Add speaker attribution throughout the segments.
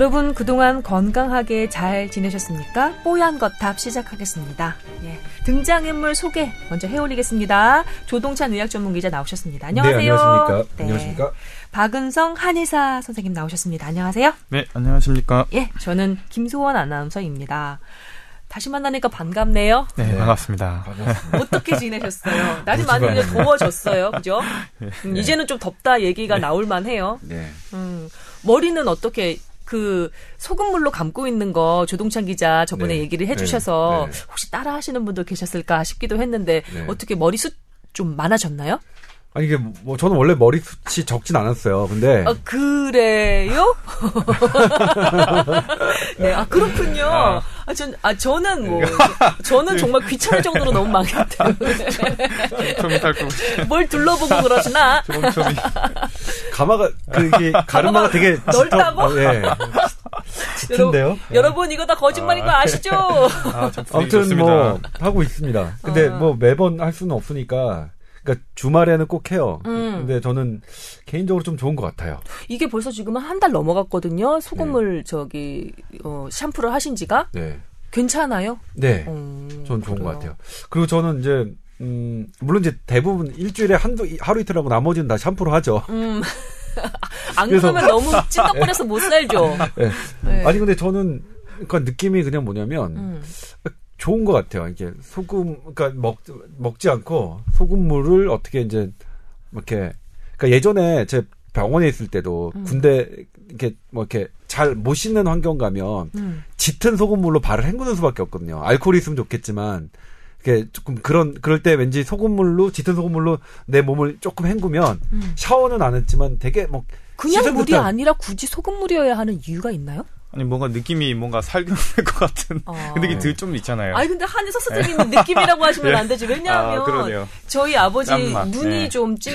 Speaker 1: 여러분 그동안 건강하게 잘 지내셨습니까? 뽀얀 거탑 시작하겠습니다. 예. 등장인물 소개 먼저 해올리겠습니다. 조동찬 의학 전문 기자 나오셨습니다. 안녕하세요.
Speaker 2: 네, 안녕하십니까. 네. 안녕하십니까.
Speaker 1: 박은성 한의사 선생님 나오셨습니다. 안녕하세요.
Speaker 3: 네, 안녕하십니까.
Speaker 1: 예, 저는 김소원 아나운서입니다. 다시 만나니까 반갑네요.
Speaker 3: 네, 네. 반갑습니다.
Speaker 1: 반갑습니다. 어떻게 지내셨어요? 날이 많이 이제 더워졌어요. 그죠? 네. 음, 이제는 좀 덥다 얘기가 네. 나올 만해요. 네. 음, 머리는 어떻게 그 소금물로 감고 있는 거 조동찬 기자 저번에 네. 얘기를 해주셔서 네. 네. 혹시 따라 하시는 분도 계셨을까 싶기도 했는데 어떻게 머리숱 좀 많아졌나요?
Speaker 2: 아니 이게 뭐 저는 원래 머리숱이 적진 않았어요. 근데
Speaker 1: 아, 그래요? 네, 아 그렇군요. 아, 아, 전, 아 저는 뭐 저는 정말 귀찮을 정도로 너무 많기 때문에 뭘 둘러보고 그러시나?
Speaker 2: 가마가 그게 가르마가 되게
Speaker 1: 넓다고?
Speaker 2: 어, 예. 짙은데요?
Speaker 1: 여러분 이거 다 거짓말인 거 아시죠?
Speaker 2: 아, 아무튼 뭐 하고 있습니다. 근데 아. 뭐 매번 할 수는 없으니까 그러니까 주말에는 꼭 해요. 음. 근데 저는 개인적으로 좀 좋은 것 같아요.
Speaker 1: 이게 벌써 지금은 한 달 넘어갔거든요. 소금을 네. 저기 어, 샴푸를 하신 지가. 네. 괜찮아요?
Speaker 2: 네. 음, 전 좋은 그래요. 것 같아요. 그리고 저는 이제 음, 물론 이제 대부분 일주일에 한두 하루 이틀 하고 나머지는 다 샴푸를 하죠. 음.
Speaker 1: 안 그러면 너무 찐덕거려서 못 살죠. 네.
Speaker 2: 네. 아니 근데 저는 그러니까 느낌이 그냥 뭐냐면 음. 좋은 것 같아요. 이게 소금, 그러니까 먹, 먹지 않고 소금물을 어떻게 이제 이렇게, 그러니까 예전에 제 병원에 있을 때도 음. 군대 이렇게 뭐 이렇게 잘 못 씻는 환경 가면 음. 짙은 소금물로 발을 헹구는 수밖에 없거든요. 알코올이 있으면 좋겠지만 이게 조금 그런 그럴 때 왠지 소금물로 짙은 소금물로 내 몸을 조금 헹구면 음. 샤워는 안 했지만 되게 뭐
Speaker 1: 그냥 물이. 아니라 굳이 소금물이어야 하는 이유가 있나요?
Speaker 3: 아니 뭔가 느낌이 뭔가 살균될 것 같은 어. 그 느낌 들좀 있잖아요.
Speaker 1: 아니 근데 한의사 선생님 느낌이라고 하시면 네. 안 되지. 왜냐하면 아, 저희 아버지 짠맛. 눈이 네. 좀 찐,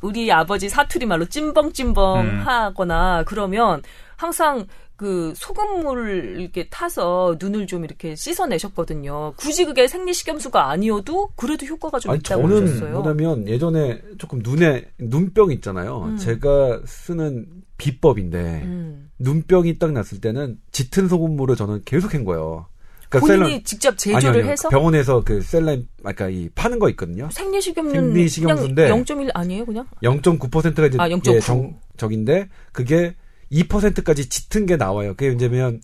Speaker 1: 우리 아버지 사투리 말로 찜벙찜벙 음. 하거나 그러면 항상 그 소금물을 이렇게 타서 눈을 좀 이렇게 씻어내셨거든요. 굳이 그게 생리식염수가 아니어도 그래도 효과가 좀 아니, 있다고
Speaker 2: 저는
Speaker 1: 하셨어요.
Speaker 2: 뭐냐면 예전에 조금 눈에 눈병 있잖아요. 음. 제가 쓰는 비법인데 음. 눈병이 딱 났을 때는 짙은 소금물을 저는 계속 한 거예요.
Speaker 1: 그러니까 본인이 셀라... 직접 제조를 아니, 아니,
Speaker 2: 해서 병원에서 그 셀라인 아까 이 파는 거 있거든요.
Speaker 1: 생리식염은 생리식염수인데 0.1 아니에요, 그냥?
Speaker 2: 0.9%가 이제 아, 0.9. 예, 정, 적인데 그게 2%까지 짙은 게 나와요. 그게 이제면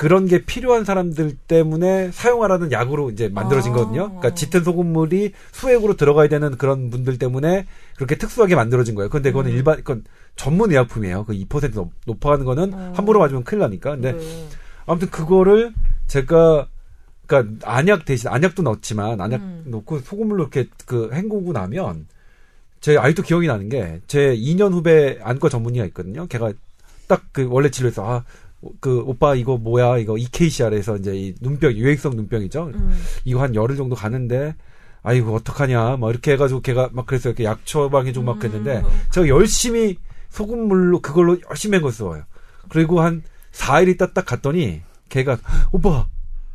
Speaker 2: 그런 게 필요한 사람들 때문에 사용하라는 약으로 이제 만들어진 아. 거거든요. 그러니까 짙은 소금물이 수액으로 들어가야 되는 그런 분들 때문에 그렇게 특수하게 만들어진 거예요. 근데 그거는 음. 일반, 그건 전문 의약품이에요. 그 2% 높아가는 거는 어. 함부로 맞으면 큰일 나니까. 근데 네. 아무튼 그거를 제가 그러니까 안약 대신 안약도 넣었지만 안약 음. 넣고 소금물로 이렇게 그 헹구고 나면 제 아직도 기억이 나는 게 제 2년 후배 안과 전문의가 있거든요. 걔가 딱 그 원래 진료에서 아, 그 오빠 이거 뭐야 이거 EKCR에서 이제 이 눈병 유행성 눈병이죠. 음. 이거 한 열흘 정도 가는데 아이고 어떡하냐 막 이렇게 해가지고 걔가 막 그래서 이렇게 약 처방해 주고 막 그랬는데 음. 제가 열심히 소금물로 그걸로 열심히 한거써요 그리고 한 4일 있다 딱 갔더니 걔가 오빠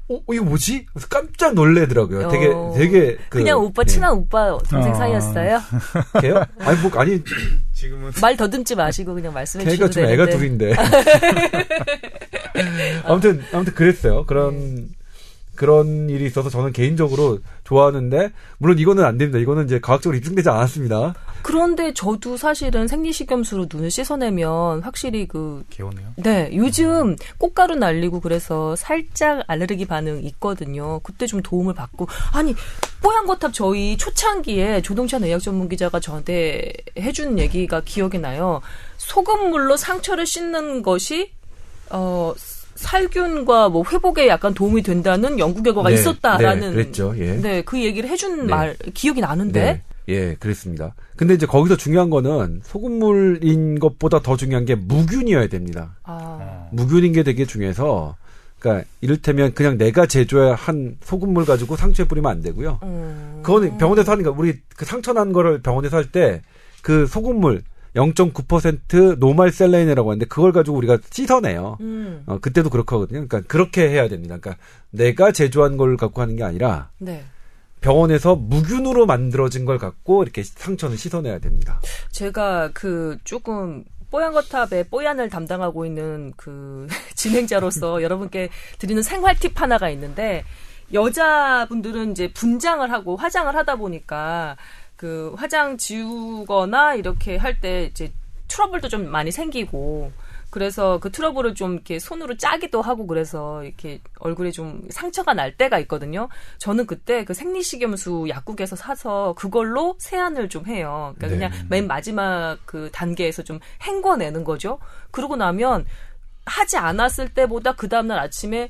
Speaker 2: 어, 이거 뭐지? 그래서 깜짝 놀래더라고요. 되게, 어. 되게.
Speaker 1: 그, 냥 오빠, 네. 친한 오빠 동생 어. 사이였어요?
Speaker 2: 걔요? 아니, 뭐, 아니.
Speaker 1: 지금은. 말 더듬지 마시고 그냥 말씀해 주세요. 걔가 좀
Speaker 2: 애가 둘인데. 아무튼, 아무튼 그랬어요. 그런, 네. 그런 일이 있어서 저는 개인적으로 좋아하는데 물론 이거는 안 됩니다. 이거는 이제 과학적으로 입증되지 않았습니다.
Speaker 1: 그런데 저도 사실은 생리식염수로 눈을 씻어내면 확실히 그
Speaker 3: 개운해요.
Speaker 1: 네, 요즘 꽃가루 날리고 그래서 살짝 알레르기 반응 있거든요. 그때 좀 도움을 받고 아니 뽀얀 거탑 저희 초창기에 조동찬 의학 전문 기자가 저한테 해준 얘기가 기억이 나요. 소금물로 상처를 씻는 것이 어 살균과 뭐 회복에 약간 도움이 된다는 연구 결과가 네, 있었다라는
Speaker 2: 네, 그랬죠. 예.
Speaker 1: 네, 그 얘기를 해준 네. 말 기억이 나는데. 네,
Speaker 2: 예, 그랬습니다. 근데 이제 거기서 중요한 거는 소금물인 것보다 더 중요한 게 무균이어야 됩니다. 아. 무균인 게 되게 중요해서 그러니까 이를테면 그냥 내가 제조한 소금물 가지고 상처에 뿌리면 안 되고요. 음. 그거는 병원에서 하니까 우리 그 상처 난 거를 병원에서 할 때 그 소금물 0.9% 노말 셀레인이라고 하는데 그걸 가지고 우리가 씻어내요. 음. 어, 그때도 그렇게 하거든요. 그러니까 그렇게 해야 됩니다. 그러니까 내가 제조한 걸 갖고 하는 게 아니라 네. 병원에서 무균으로 만들어진 걸 갖고 이렇게 상처는 씻어내야 됩니다.
Speaker 1: 제가 그 조금 뽀얀 거탑의 뽀얀을 담당하고 있는 그 진행자로서 여러분께 드리는 생활 팁 하나가 있는데 여자분들은 이제 분장을 하고 화장을 하다 보니까 그 화장 지우거나 이렇게 할 때 이제 트러블도 좀 많이 생기고 그래서 그 트러블을 좀 이렇게 손으로 짜기도 하고 그래서 이렇게 얼굴에 좀 상처가 날 때가 있거든요. 저는 그때 그 생리식염수 약국에서 사서 그걸로 세안을 좀 해요. 그러니까 네. 그냥 맨 마지막 그 단계에서 좀 헹궈내는 거죠. 그러고 나면 하지 않았을 때보다 그 다음날 아침에 에,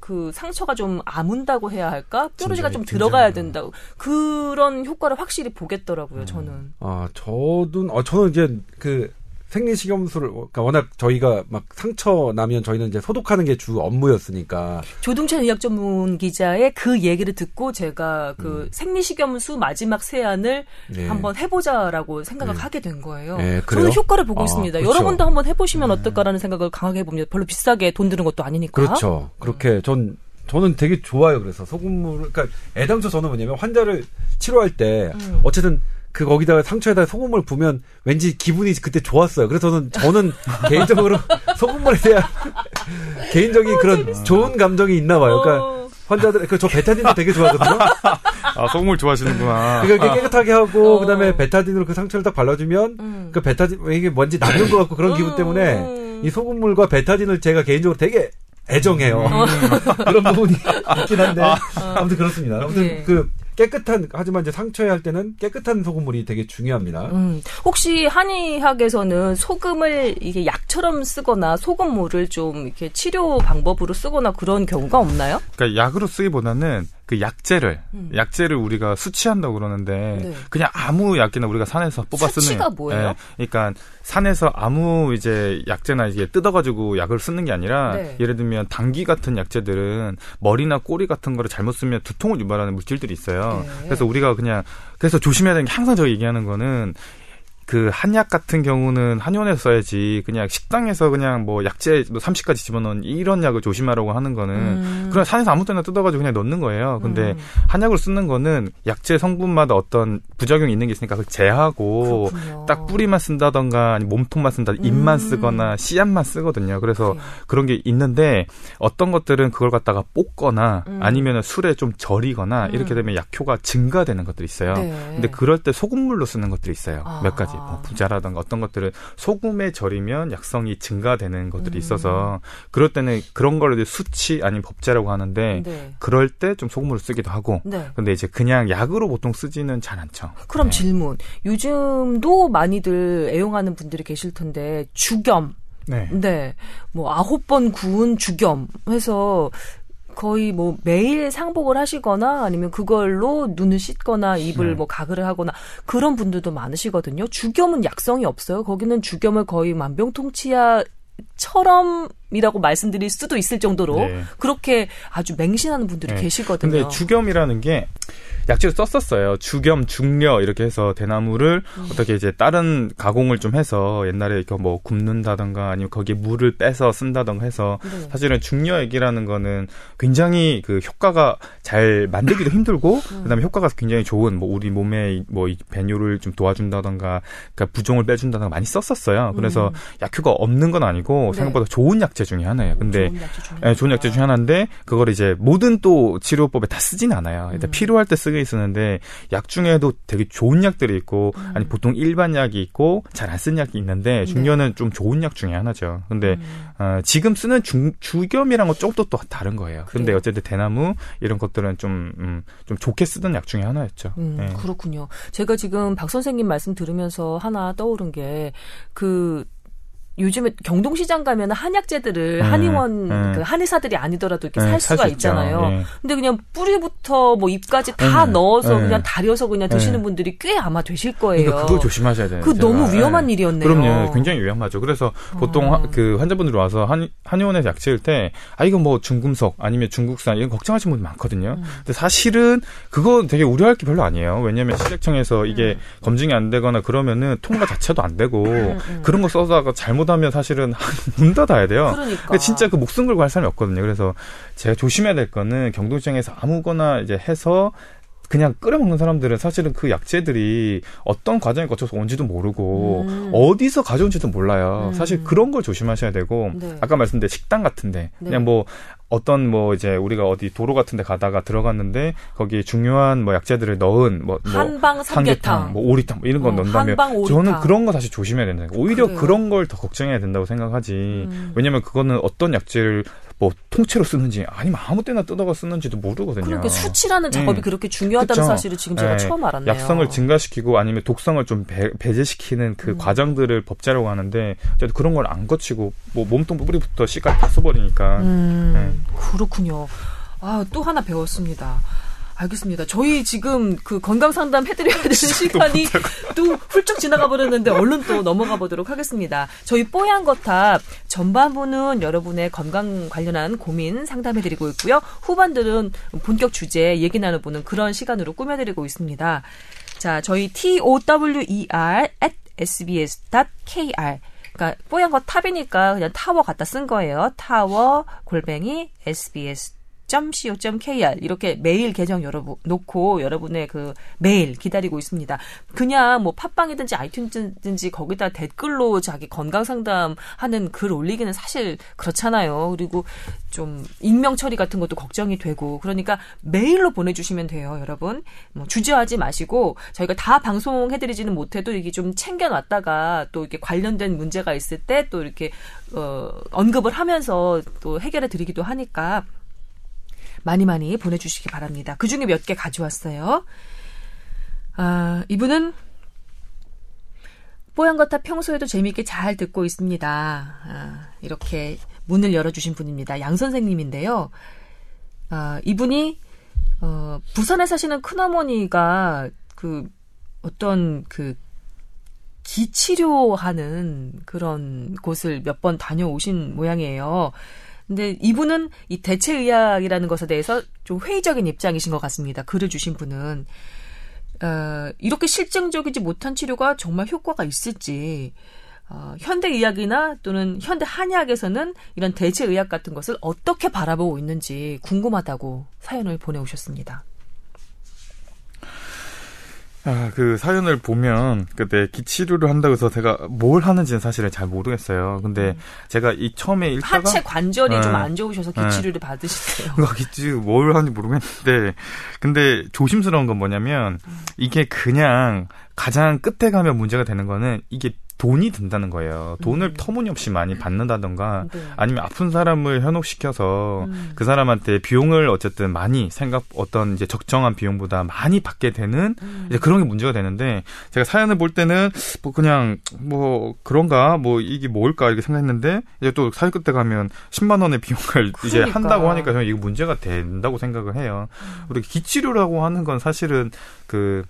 Speaker 1: 그 상처가 좀 아문다고 해야 할까? 뾰루지가 좀 들어가야 된다고. 그런 효과를 확실히 보겠더라고요, 음. 저는.
Speaker 2: 아, 저도, 어, 저는 이제 그 생리식염수를 그러니까 워낙 저희가 막 상처 나면 저희는 이제 소독하는 게 주 업무였으니까
Speaker 1: 조동찬 의학 전문 기자의 그 얘기를 듣고 제가 그 음. 생리식염수 마지막 세안을 네. 한번 해보자라고 생각을 네. 하게 된 거예요. 네, 저는 효과를 보고 아, 있습니다. 그렇죠. 여러분도 한번 해보시면 네. 어떨까라는 생각을 강하게 해봅니다. 별로 비싸게 돈 드는 것도 아니니까.
Speaker 2: 그렇죠. 그렇게 전 저는 되게 좋아요. 그래서 소금물 그러니까 애당초 저는 뭐냐면 환자를 치료할 때 음. 어쨌든 그 거기다가 상처에다 소금을 부면 왠지 기분이 그때 좋았어요. 그래서 저는 저는 개인적으로 소금물에 대한 개인적인 그런 재밌어. 좋은 감정이 있나 봐요. 그러니까 어. 환자들 그 저 베타딘도 되게 좋아하거든요.
Speaker 3: 아 소금물 좋아하시는구나.
Speaker 2: 그러니까 깨끗하게 하고 어. 그다음에 베타딘으로 그 상처를 딱 발라주면 음. 그 베타딘 이게 뭔지 남은 것 같고 그런 기분 때문에 음. 이 소금물과 베타딘을 제가 개인적으로 되게 애정해요. 음. 그런 부분이 있긴 한데 아. 아무튼 그렇습니다. 아무튼 네. 그 깨끗한 하지만 이제 상처에 할 때는 깨끗한 소금물이 되게 중요합니다. 음,
Speaker 1: 혹시 한의학에서는 소금을 이게 약처럼 쓰거나 소금물을 좀 이렇게 치료 방법으로 쓰거나 그런 경우가 없나요?
Speaker 3: 그러니까 약으로 쓰기보다는 그 약재를 음. 약재를 우리가 수치한다고 그러는데 네. 그냥 아무 약이나 우리가 산에서 뽑아 쓰는
Speaker 1: 수치가 뭐예요? 네.
Speaker 3: 그러니까 산에서 아무 이제 약재나 이게 뜯어가지고 약을 쓰는 게 아니라 네. 예를 들면 당귀 같은 약재들은 머리나 꼬리 같은 거를 잘못 쓰면 두통을 유발하는 물질들이 있어요. 네. 그래서 우리가 그냥 그래서 조심해야 되는 게 항상 저 얘기하는 거는 그 한약 같은 경우는 한의원에서 써야지 그냥 식당에서 그냥 뭐 약재 뭐 30가지 집어넣은 이런 약을 조심하라고 하는 거는 음. 그냥 산에서 아무 때나 뜯어가지고 그냥 넣는 거예요. 근데 음. 한약을 쓰는 거는 약재 성분마다 어떤 부작용이 있는 게 있으니까 그걸 제하고 그렇군요. 딱 뿌리만 쓴다던가 아니 몸통만 쓴다 잎만 음. 쓰거나 씨앗만 쓰거든요. 그래서 네. 그런 게 있는데 어떤 것들은 그걸 갖다가 볶거나 음. 아니면 술에 좀 절이거나 이렇게 음. 되면 약효가 증가되는 것들이 있어요. 네. 근데 그럴 때 소금물로 쓰는 것들이 있어요. 아. 몇 가지. 뭐 부자라든가 어떤 것들을 소금에 절이면 약성이 증가되는 것들이 음. 있어서 그럴 때는 그런 거를 수치 아닌 법제라고 하는데 네. 그럴 때 좀 소금으로 쓰기도 하고 네. 근데 이제 그냥 약으로 보통 쓰지는 잘 않죠.
Speaker 1: 그럼 네. 질문. 요즘도 많이들 애용하는 분들이 계실 텐데 주겸 네. 네. 뭐 아홉 번 구운 주겸 해서 거의 뭐 매일 상복을 하시거나 아니면 그걸로 눈을 씻거나 입을 네. 뭐 가글을 하거나 그런 분들도 많으시거든요. 주겸은 약성이 없어요. 거기는 주겸을 거의 만병통치약 처럼이라고 말씀드릴 수도 있을 정도로 네. 그렇게 아주 맹신하는 분들이 네. 계시거든요.
Speaker 3: 근데 주겸이라는 게 약재를 썼었어요. 주겸, 중려 이렇게 해서 대나무를 음. 어떻게 이제 다른 가공을 좀 해서 옛날에 이렇게 뭐 굽는다던가 아니면 거기에 물을 빼서 쓴다던가 해서 네. 사실은 중려액이라는 거는 굉장히 그 효과가 잘 만들기도 힘들고 음. 그다음에 효과가 굉장히 좋은 뭐 우리 몸에 뭐 이 배뇨를 좀 도와준다던가 그러니까 부종을 빼준다던가 많이 썼었어요. 그래서 음. 약효가 없는 건 아니고 네. 생각보다 좋은 약재 중에 하나예요. 근데 좋은 약재 중에, 네, 좋은 약재 중에 하나인데 그걸 이제 모든 또 치료법에 다 쓰진 않아요. 일단 음. 필요할 때 쓰. 쓰게 있었는데 약 중에도 되게 좋은 약들이 있고 음. 아니 보통 일반 약이 있고 잘 안 쓴 약이 있는데 네. 중견은 네. 좀 좋은 약 중에 하나죠. 근데 음. 어, 지금 쓰는 중, 주겸이랑 건 조금 또 다른 거예요. 그래요? 근데 어쨌든 대나무 이런 것들은 좀, 음, 좀 좋게 쓰던 약 중에 하나였죠.
Speaker 1: 음, 네. 그렇군요. 제가 지금 박 선생님 말씀 들으면서 하나 떠오른 게그 요즘에 경동시장 가면 한약재들을 음, 한의원 음. 그 한의사들이 아니더라도 이렇게 음, 살 수가 있잖아요. 네. 근데 그냥 뿌리부터 뭐 잎까지 다 음, 넣어서 음. 그냥 다려서 그냥 드시는 네. 분들이 꽤 아마 되실 거예요.
Speaker 3: 그러니까 그거 조심하셔야 돼요.
Speaker 1: 그 너무 위험한 네. 일이었네요.
Speaker 3: 그럼요, 굉장히 위험하죠. 그래서 보통 어. 하, 그 환자분들이 와서 한 한의원에서 약 지을 때 아 이거 뭐 중금속 아니면 중국산 이런 걱정하시는 분들 많거든요. 음. 근데 사실은 그거 되게 우려할 게 별로 아니에요. 왜냐하면 시작청에서 이게 검증이 안 되거나 그러면은 통과 자체도 안 되고 그런 거 써다가 잘못 잘못하면 사실은 문 닫아야 돼요. 그러니까. 진짜 그 목숨 걸고 할 사람이 없거든요. 그래서 제가 조심해야 될 거는 경동시장에서 아무거나 이제 해서 그냥 끓여 먹는 사람들은 사실은 그 약재들이 어떤 과정을 거쳐서 온지도 모르고 음. 어디서 가져온지도 몰라요. 음. 사실 그런 걸 조심하셔야 되고 네. 아까 말씀드린 식당 같은데 네. 그냥 뭐 어떤 뭐 이제 우리가 어디 도로 같은 데 가다가 들어갔는데 거기에 중요한 뭐 약재들을 넣은 뭐, 뭐
Speaker 1: 한방 삼계탕,
Speaker 3: 뭐 오리탕 뭐 이런 거 어, 넣는다면 저는 그런 거 사실 조심해야 된다. 오히려 그래요? 그런 걸 더 걱정해야 된다고 생각하지. 음. 왜냐면 그거는 어떤 약재를 뭐 통째로 쓰는지 아니면 아무 때나 뜯어가 쓰는지도 모르거든요.
Speaker 1: 그러니까 수치라는 작업이 음. 그렇게 중요하다는 그쵸? 사실을 지금 제가 네. 처음 알았네요.
Speaker 3: 약성을 증가시키고 아니면 독성을 좀 배, 제시키는그 음. 과정들을 법제라고 하는데 어쨌든 그런 걸 안 거치고 뭐 몸통 뿌리부터 씨까지 다 써버리니까. 음.
Speaker 1: 네. 그렇군요. 아, 또 하나 배웠습니다. 알겠습니다. 저희 지금 그 건강 상담 해드려야 되는 시간이 또 훌쩍 지나가 버렸는데 얼른 또 넘어가 보도록 하겠습니다. 저희 뽀얀 거탑 전반부는 여러분의 건강 관련한 고민 상담해드리고 있고요. 후반들은 본격 주제 얘기 나눠보는 그런 시간으로 꾸며드리고 있습니다. 자, 저희 tower at sbs.kr 그러니까 뽀얀 거 탑이니까 그냥 타워 갖다 쓴 거예요. 타워 골뱅이 sbs co.kr 이렇게 메일 계정 열어 놓고 여러분의 그 메일 기다리고 있습니다. 그냥 뭐 팟빵이든지 아이튠즈든지 거기다 댓글로 자기 건강 상담하는 글 올리기는 사실 그렇잖아요. 그리고 좀 익명 처리 같은 것도 걱정이 되고 그러니까 메일로 보내주시면 돼요, 여러분. 뭐 주저하지 마시고 저희가 다 방송해드리지는 못해도 이게 좀 챙겨놨다가 또 이렇게 관련된 문제가 있을 때 또 이렇게 어, 언급을 하면서 또 해결해 드리기도 하니까 많이 많이 보내주시기 바랍니다. 그 중에 몇 개 가져왔어요. 아, 이분은 뽀얀 거타 평소에도 재미있게 잘 듣고 있습니다. 아, 이렇게 문을 열어주신 분입니다. 양 선생님인데요. 아, 이분이 어, 부산에 사시는 큰어머니가 그 어떤 그 기치료하는 그런 곳을 몇 번 다녀오신 모양이에요. 근데 이분은 이 대체의학이라는 것에 대해서 좀 회의적인 입장이신 것 같습니다. 글을 주신 분은. 어, 이렇게 실증적이지 못한 치료가 정말 효과가 있을지, 어, 현대의학이나 또는 현대 한의학에서는 이런 대체의학 같은 것을 어떻게 바라보고 있는지 궁금하다고 사연을 보내오셨습니다.
Speaker 3: 아, 그 사연을 보면 그때 기치료를 한다고 해서 제가 뭘 하는지는 사실은 잘 모르겠어요. 근데 음. 제가 이 처음에 읽다가
Speaker 1: 하체 관절이 네. 좀안 좋으셔서 기치료를 네. 받으시대요.
Speaker 3: 그 기치 뭘 하는지 모르겠는데 근데 조심스러운 건 뭐냐면 음. 이게 그냥 가장 끝에 가면 문제가 되는 거는 이게 돈이 든다는 거예요. 돈을 음. 터무니없이 많이 받는다던가 네. 아니면 아픈 사람을 현혹시켜서 음. 그 사람한테 비용을 어쨌든 많이 생각 어떤 이제 적정한 비용보다 많이 받게 되는 음. 이제 그런 게 문제가 되는데 제가 사연을 볼 때는 뭐 그냥 뭐 그런가 뭐 이게 뭘까 이렇게 생각했는데 이제 또 사연 끝에 가면 10만 원의 비용을 그러니까. 이제 한다고 하니까 저는 이거 문제가 된다고 생각을 해요. 음. 우리 기치료라고 하는 건 사실은 그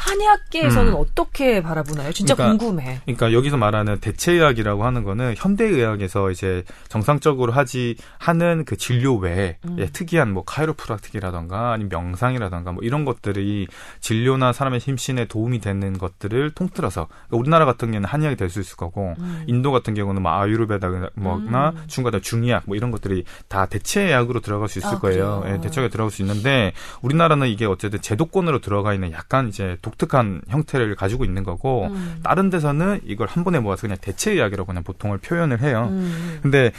Speaker 1: 한의학계에서는 음. 어떻게 바라보나요? 진짜 그러니까, 궁금해.
Speaker 3: 그러니까 여기서 말하는 대체의학이라고 하는 거는 현대의학에서 이제 정상적으로 하지 하는 그 진료 외에 음. 예, 특이한 뭐 카이로프락틱이라던가 아니면 명상이라던가 뭐 이런 것들이 진료나 사람의 심신에 도움이 되는 것들을 통틀어서 그러니까 우리나라 같은 경우는 한의학이 될 수 있을 거고 음. 인도 같은 경우는 뭐 아유르베다나 뭐나 음. 중간에 중의학 뭐 이런 것들이 다 대체의학으로 들어갈 수 있을 아, 거예요. 예, 대체가 들어갈 수 있는데 우리나라는 이게 어쨌든 제도권으로 들어가 있는 약간 이제 독 특한 형태를 가지고 있는 거고 음. 다른 데서는 이걸 한 번에 모아서 그냥 대체 의학이라고 그냥 보통을 표현을 해요. 음. 근데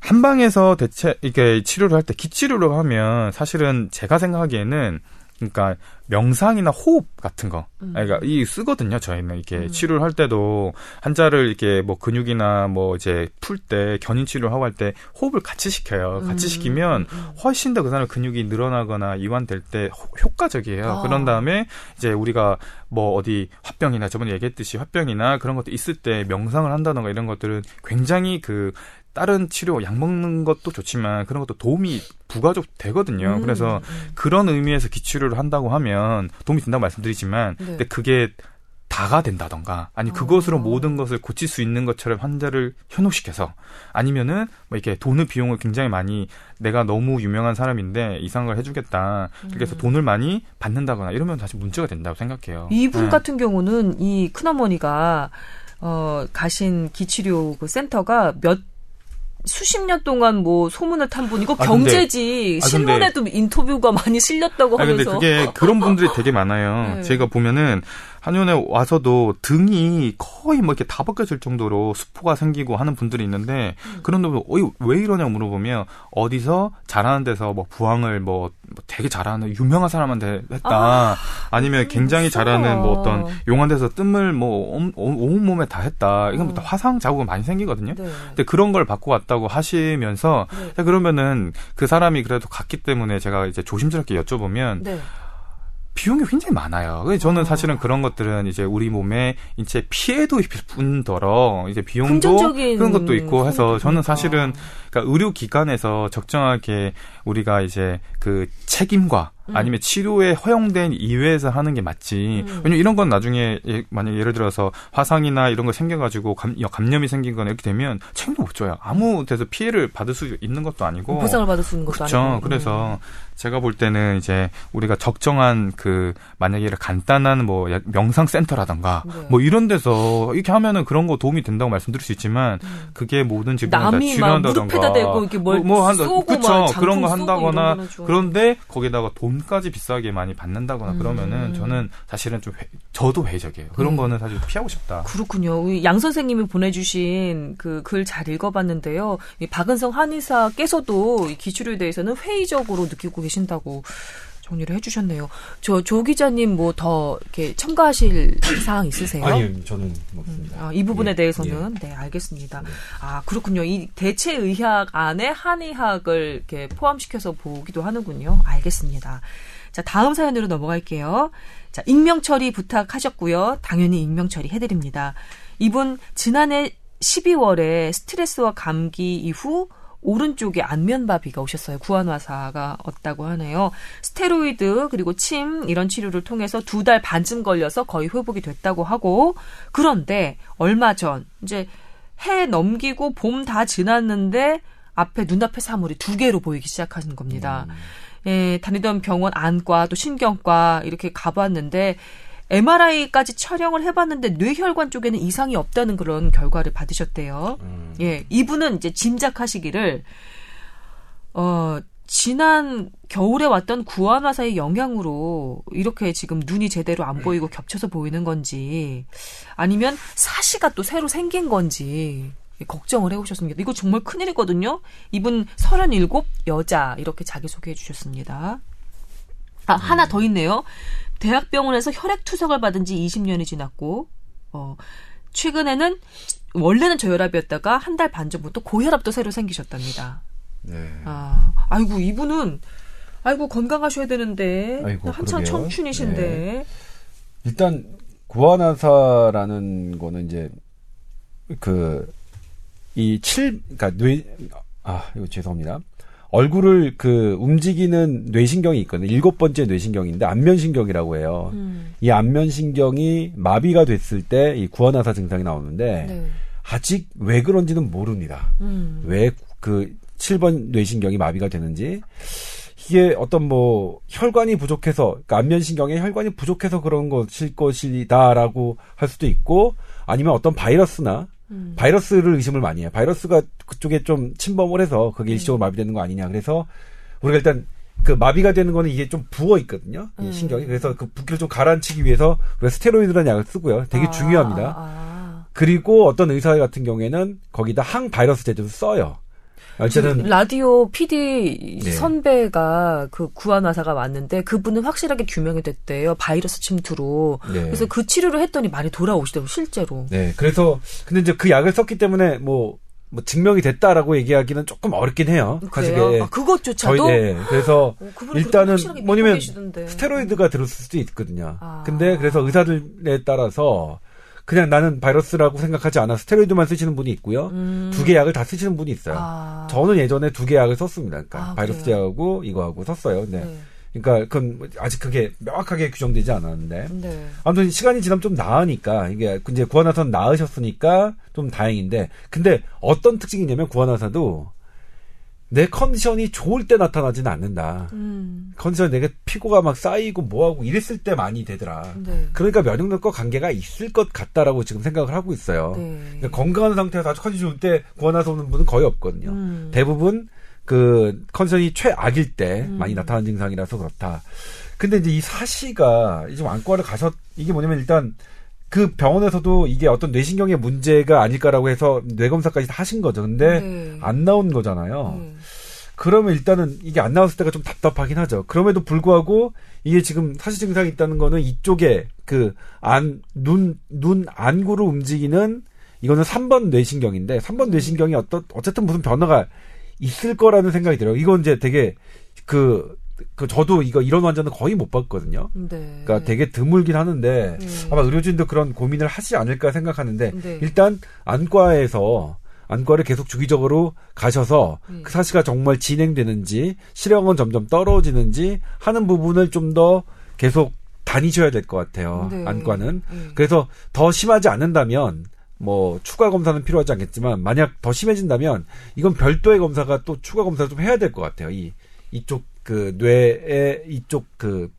Speaker 3: 한방에서 대체 이게 치료를 할 때 기치료를 하면 사실은 제가 생각하기에는 그러니까 명상이나 호흡 같은 거. 음. 그러니까 이 쓰거든요. 저희는 이렇게 음. 치료를 할 때도 환자를 이렇게 뭐 근육이나 뭐 이제 풀 때 견인 치료를 하고 할 때 호흡을 같이 시켜요. 같이 음. 시키면 음, 음. 훨씬 더 그 사람 근육이 늘어나거나 이완될 때 효과적이에요. 아. 그런 다음에 이제 우리가 뭐 어디 화병이나 저번에 얘기했듯이 화병이나 그런 것도 있을 때 명상을 한다던가 이런 것들은 굉장히 그 다른 치료 약 먹는 것도 좋지만 그런 것도 도움이 부가적 되거든요. 음, 그래서 음. 그런 의미에서 기치료를 한다고 하면 도움이 된다고 말씀드리지만 네. 근데 그게 다가 된다던가 아니 그것으로 어. 모든 것을 고칠 수 있는 것처럼 환자를 현혹시켜서 아니면은 뭐 이렇게 돈을 비용을 굉장히 많이 내가 너무 유명한 사람인데 이상한 걸 해주겠다 그래서 음. 돈을 많이 받는다거나 이러면 다시 문제가 된다고 생각해요.
Speaker 1: 이분 네. 같은 경우는 이 큰어머니가 어 가신 기치료 그 센터가 몇 수십 년 동안 뭐 소문을 탄 분, 이거 아, 경제지. 아, 신문에도 인터뷰가 많이 실렸다고 하면서. 아,
Speaker 3: 근데 그게 그런 분들이 되게 많아요. 네. 제가 보면은 한의원에 와서도 등이 거의 뭐 이렇게 다 벗겨질 정도로 수포가 생기고 하는 분들이 있는데 음. 그런 분들 어, 왜 이러냐 물어보면 어디서 잘하는 데서 뭐 부항을 뭐, 뭐 되게 잘하는 유명한 사람한테 했다 아, 니면 굉장히 무서워. 잘하는 뭐 어떤 용한 데서 뜸을 뭐 온, 온 몸에 다 했다 이건 어. 화상 자국은 많이 생기거든요. 네. 근데 그런 걸 받고 왔다고 하시면서 네. 그러면은 그 사람이 그래도 갔기 때문에 제가 이제 조심스럽게 여쭤보면. 네. 비용이 굉장히 많아요. 저는 어. 사실은 그런 것들은 이제 우리 몸에 인체 피해도 뿐더러 이제 비용도 그런 것도 있고 해서 저는 사실은 그러니까 의료기관에서 적정하게 우리가 이제 그 책임과 음. 아니면 치료에 허용된 이외에서 하는 게 맞지. 음. 왜냐면 이런 건 나중에 예, 만약 예를 들어서 화상이나 이런 거 생겨가지고 감, 감염이 생긴거나 이렇게 되면 책임도 못 져요. 아무 데서 피해를 받을 수 있는 것도 아니고
Speaker 1: 보상을 받을 수 있는 것도
Speaker 3: 그렇죠.
Speaker 1: 아니고.
Speaker 3: 그래서 음. 제가 볼 때는 이제 우리가 적정한 그 만약에 간단한 뭐 명상 센터라던가 네. 뭐 이런 데서 이렇게 하면은 그런 거 도움이 된다고 말씀드릴 수 있지만 음. 그게 모든
Speaker 1: 질병을 다 치료한다던가 대고 이렇게 뭘 뭐, 뭐 한다
Speaker 3: 그렇죠. 그런 거 한다거나 그런데 거기다가 돈까지 비싸게 많이 받는다거나 음. 그러면은 저는 사실은 좀 회, 저도 회적이에요. 그런 음. 거는 사실 피하고 싶다.
Speaker 1: 그렇군요. 양 선생님이 보내주신 그 글 잘 읽어봤는데요. 이 박은성 한의사께서도 이 기출에 대해서는 회의적으로 느끼고 계신다고 정리를 해주셨네요. 저 조 기자님 뭐 더 이렇게 첨가하실 사항 있으세요?
Speaker 2: 아니요, 저는 없습니다.
Speaker 1: 음, 아, 이 부분에 예, 대해서는 예. 네 알겠습니다. 네. 아 그렇군요. 이 대체 의학 안에 한의학을 이렇게 포함시켜서 보기도 하는군요. 알겠습니다. 자 다음 사연으로 넘어갈게요. 자 익명 처리 부탁하셨고요. 당연히 익명 처리 해드립니다. 이분 지난해 12월에 스트레스와 감기 이후 오른쪽에 안면바비가 오셨어요. 구안화사가 왔다고 하네요. 스테로이드 그리고 침 이런 치료를 통해서 두 달 반쯤 걸려서 거의 회복이 됐다고 하고 그런데 얼마 전 이제 해 넘기고 봄 다 지났는데 앞에 눈앞에 사물이 두 개로 보이기 시작하는 겁니다. 음. 예, 다니던 병원 안과 또 신경과 이렇게 가봤는데 MRI까지 촬영을 해봤는데 뇌혈관 쪽에는 이상이 없다는 그런 결과를 받으셨대요. 음. 예, 이분은 이제 짐작하시기를 어 지난 겨울에 왔던 구안화사의 영향으로 이렇게 지금 눈이 제대로 안 보이고 겹쳐서 보이는 건지 아니면 사시가 또 새로 생긴 건지 걱정을 해오셨습니다. 이거 정말 큰일이거든요. 이분 37 여자 이렇게 자기소개해 주셨습니다. 아, 하나 더 있네요. 대학병원에서 혈액 투석을 받은 지 20년이 지났고, 어, 최근에는 원래는 저혈압이었다가 한 달 반 전부터 고혈압도 새로 생기셨답니다. 네. 아, 아이고 이분은 아이고 건강하셔야 되는데 아이고, 한창 그러게요. 청춘이신데. 네.
Speaker 2: 일단 구안화사라는 거는 이제 그 이 칠 그러니까 뇌아 이거 죄송합니다. 얼굴을 그 움직이는 뇌신경이 있거든요. 일곱 번째 뇌신경인데 안면신경이라고 해요. 음. 이 안면신경이 마비가 됐을 때 이 구안화사 증상이 나오는데 네. 아직 왜 그런지는 모릅니다. 음. 왜그 7번 뇌신경이 마비가 되는지 이게 어떤 뭐 혈관이 부족해서 그러니까 안면신경에 혈관이 부족해서 그런 것일 것이다라고 할 수도 있고 아니면 어떤 바이러스나 음. 바이러스를 의심을 많이 해요. 바이러스가 그쪽에 좀 침범을 해서 그게 음. 일시적으로 마비되는 거 아니냐. 그래서 우리가 일단 그 마비가 되는 거는 이게 좀 부어 있거든요. 이 음. 신경이. 그래서 그 붓기를 좀 가라앉히기 위해서 우리가 스테로이드라는 약을 쓰고요. 되게 아, 중요합니다. 아, 아. 그리고 어떤 의사 같은 경우에는 거기다 항바이러스 제제도 써요.
Speaker 1: 어쨌든 라디오 PD 네. 선배가 그 구안화사가 왔는데 그분은 확실하게 규명이 됐대요. 바이러스 침투로. 네. 그래서 그 치료를 했더니 많이 돌아오시더라고 실제로.
Speaker 2: 네. 그래서 근데 이제 그 약을 썼기 때문에 뭐, 뭐 증명이 됐다라고 얘기하기는 조금 어렵긴 해요.
Speaker 1: 그래요? 아, 그것조차도.
Speaker 2: 저희, 네. 그래서 어, 일단은 뭐냐면 스테로이드가 들었을 수도 있거든요. 아. 근데 그래서 의사들에 따라서 그냥 나는 바이러스라고 생각하지 않아 스테로이드만 쓰시는 분이 있고요. 음. 두개 약을 다 쓰시는 분이 있어요. 아. 저는 예전에 두 개 약을 썼습니다. 그러니까 아, 바이러스 제하고 이거하고 썼어요. 네. 네. 그러니까 그건 아직 그게 명확하게 규정되지 않았는데 네. 아무튼 시간이 지나면 좀 나으니까 이게 이제 구안화사는 나으셨으니까 좀 다행인데 근데 어떤 특징이냐면 구안화사도 내 컨디션이 좋을 때 나타나지는 않는다. 음. 컨디션 내가 피고가 막 쌓이고 뭐하고 이랬을 때 많이 되더라. 네. 그러니까 면역력과 관계가 있을 것 같다라고 지금 생각을 하고 있어요. 네. 그러니까 건강한 상태에서 아주 컨디션 좋을 때 구원해서 오는 분은 거의 없거든요. 음. 대부분 그 컨디션이 최악일 때 음. 많이 나타나는 증상이라서 그렇다. 근데 이제 이 사시가 지금 안과를 가셨 이게 뭐냐면 일단 그 병원에서도 이게 어떤 뇌신경의 문제가 아닐까라고 해서 뇌검사까지 다 하신 거죠. 근데 네. 안 나온 거잖아요. 네. 그러면 일단은 이게 안 나왔을 때가 좀 답답하긴 하죠. 그럼에도 불구하고 이게 지금 사시 증상이 있다는 거는 이쪽에 그 안, 눈, 눈 안구를 움직이는 이거는 3번 뇌신경인데 3번 뇌신경이 어떤, 어쨌든 무슨 변화가 있을 거라는 생각이 들어요. 이건 이제 되게 그, 그 저도 이거 이런 환자는 거의 못 봤거든요. 네. 그러니까 되게 드물긴 하는데 네. 아마 의료진도 그런 고민을 하지 않을까 생각하는데 네. 일단 안과에서 안과를 계속 주기적으로 가셔서 네. 그 사시가 정말 진행되는지 실형은 점점 떨어지는지 하는 부분을 좀 더 계속 다니셔야 될 것 같아요. 네. 안과는 네. 그래서 더 심하지 않는다면 뭐 추가 검사는 필요하지 않겠지만 만약 더 심해진다면 이건 별도의 검사가 또 추가 검사를 좀 해야 될 것 같아요. 이 이쪽 그 뇌의 이쪽 그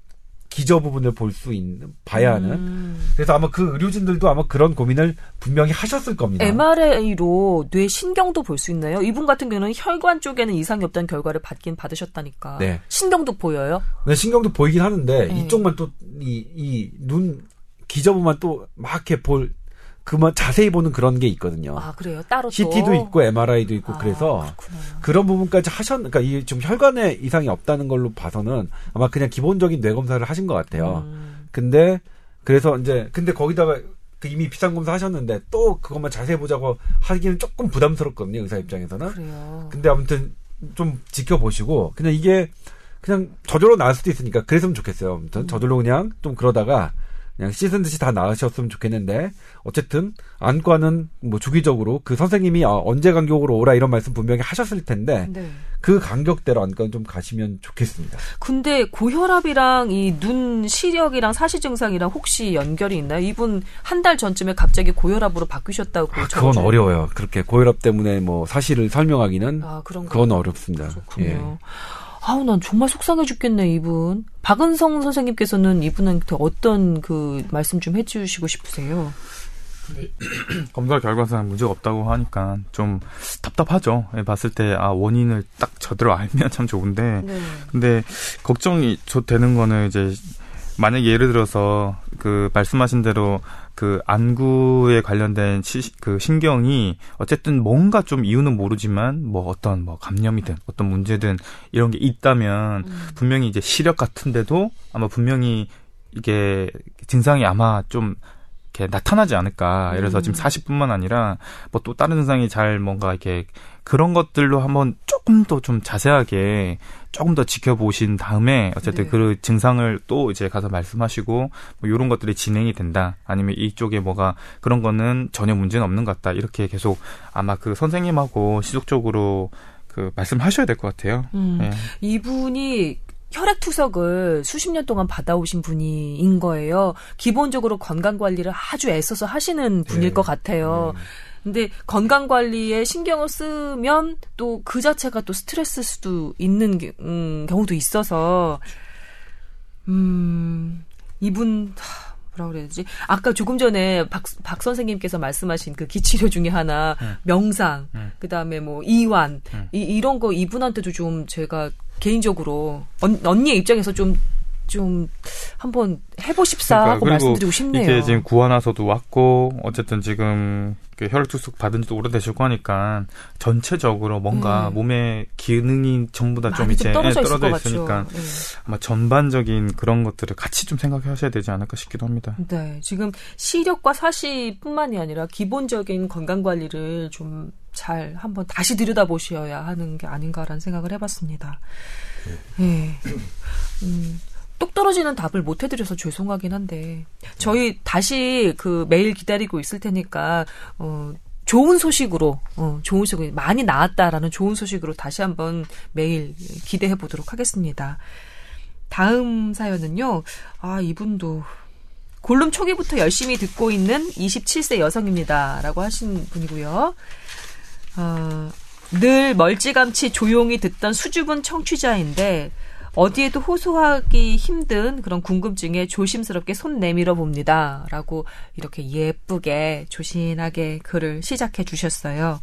Speaker 2: 기저 부분을 볼 수 있는 봐야 하는 음. 그래서 아마 그 의료진들도 아마 그런 고민을 분명히 하셨을 겁니다.
Speaker 1: MRI로 뇌 신경도 볼 수 있나요? 이분 같은 경우는 혈관 쪽에는 이상이 없다는 결과를 받긴 받으셨다니까. 네. 신경도 보여요?
Speaker 2: 네, 신경도 보이긴 하는데 네. 이쪽만 또 이 이 눈 기저부만 또 막 이렇게 볼 그만 자세히 보는 그런 게 있거든요.
Speaker 1: 아 그래요? 따로
Speaker 2: CT도 있고 MRI도 있고 아, 그래서 그렇구나. 그런 부분까지 하셨. 그러니까 이좀 혈관에 이상이 없다는 걸로 봐서는 아마 그냥 기본적인 뇌 검사를 하신 것 같아요. 음. 근데 그래서 이제 근데 거기다가 그 이미 비싼 검사 하셨는데 또 그것만 자세히 보자고 하기는 조금 부담스럽거든요 의사 입장에서는. 그래요. 근데 아무튼 좀 지켜보시고 그냥 이게 그냥 저절로 나을 수도 있으니까 그랬으면 좋겠어요. 아무튼 음. 저절로 그냥 좀 그러다가 그냥 씻은 듯이 다 나으셨으면 좋겠는데 어쨌든 안과는 뭐 주기적으로 그 선생님이 아, 언제 간격으로 오라 이런 말씀 분명히 하셨을 텐데 네. 그 간격대로 안과는 좀 가시면 좋겠습니다.
Speaker 1: 근데 고혈압이랑 이 눈 시력이랑 사시 증상이랑 혹시 연결이 있나요? 이분 한 달 전쯤에 갑자기 고혈압으로 바뀌셨다고.
Speaker 2: 아, 그건 저주. 어려워요. 그렇게 고혈압 때문에 뭐 사실을 설명하기는 아, 그건 어렵습니다.
Speaker 1: 그렇군요. 예. 아우 난 정말 속상해 죽겠네 이분. 박은성 선생님께서는 이분한테 어떤 그 말씀 좀 해주시고 싶으세요?
Speaker 3: 검사 결과상 문제가 없다고 하니까 좀 답답하죠. 예, 봤을 때 아 원인을 딱 저대로 알면 참 좋은데 네. 근데 걱정이 저 되는 거는 이제 만약 예를 들어서 그 말씀하신 대로 그 안구에 관련된 시, 그 신경이 어쨌든 뭔가 좀 이유는 모르지만 뭐 어떤 뭐 감염이든 어떤 문제든 이런 게 있다면 음. 분명히 이제 시력 같은데도 아마 분명히 이게 증상이 아마 좀 이렇게 나타나지 않을까. 예를 들어서 음. 지금 40분만 아니라 뭐 또 다른 증상이 잘 뭔가 이렇게 그런 것들로 한번 조금 더 좀 자세하게 조금 더 지켜보신 다음에 어쨌든 네. 그 증상을 또 이제 가서 말씀하시고 뭐 이런 것들이 진행이 된다 아니면 이쪽에 뭐가 그런 거는 전혀 문제는 없는 것 같다 이렇게 계속 아마 그 선생님하고 지속적으로 그 말씀하셔야 될 것 같아요. 음. 네.
Speaker 1: 이분이 혈액 투석을 수십 년 동안 받아오신 분인 거예요. 기본적으로 건강 관리를 아주 애써서 하시는 분일 네. 것 같아요. 네. 근데 건강 관리에 신경을 쓰면 또 그 자체가 또 스트레스 수도 있는 음, 경우도 있어서 음 이분 뭐라 그래야 되지? 아까 조금 전에 박, 박 선생님께서 말씀하신 그 기치료 중에 하나 음. 명상, 음. 그 다음에 뭐 이완 음. 이, 이런 거 이분한테도 좀 제가 개인적으로 언, 언니의 입장에서 좀 좀 한번 해보십사 그러니까, 하고 말씀드리고 싶네요.
Speaker 3: 이게 지금 구하나서도 왔고 어쨌든 지금 그 혈액 투석 받은 지도 오래되시고 하니까 전체적으로 뭔가 음. 몸의 기능이 전부 다 좀 이제 떨어져, 네, 떨어져 있으니까 네. 아마 전반적인 그런 것들을 같이 좀 생각하셔야 되지 않을까 싶기도 합니다.
Speaker 1: 네, 지금 시력과 사시뿐만이 아니라 기본적인 건강 관리를 좀 잘 한번 다시 들여다보셔야 하는 게 아닌가라는 생각을 해봤습니다. 네. 네. 음. 똑 떨어지는 답을 못 해드려서 죄송하긴 한데 저희 다시 그 메일 기다리고 있을 테니까 어 좋은 소식으로 어 좋은 소식 많이 나왔다라는 좋은 소식으로 다시 한번 메일 기대해 보도록 하겠습니다. 다음 사연은요. 아 이분도 골룸 초기부터 열심히 듣고 있는 27세 여성입니다라고 하신 분이고요. 어 늘 멀찌감치 조용히 듣던 수줍은 청취자인데 어디에도 호소하기 힘든 그런 궁금증에 조심스럽게 손 내밀어 봅니다. 라고 이렇게 예쁘게 조신하게 글을 시작해 주셨어요.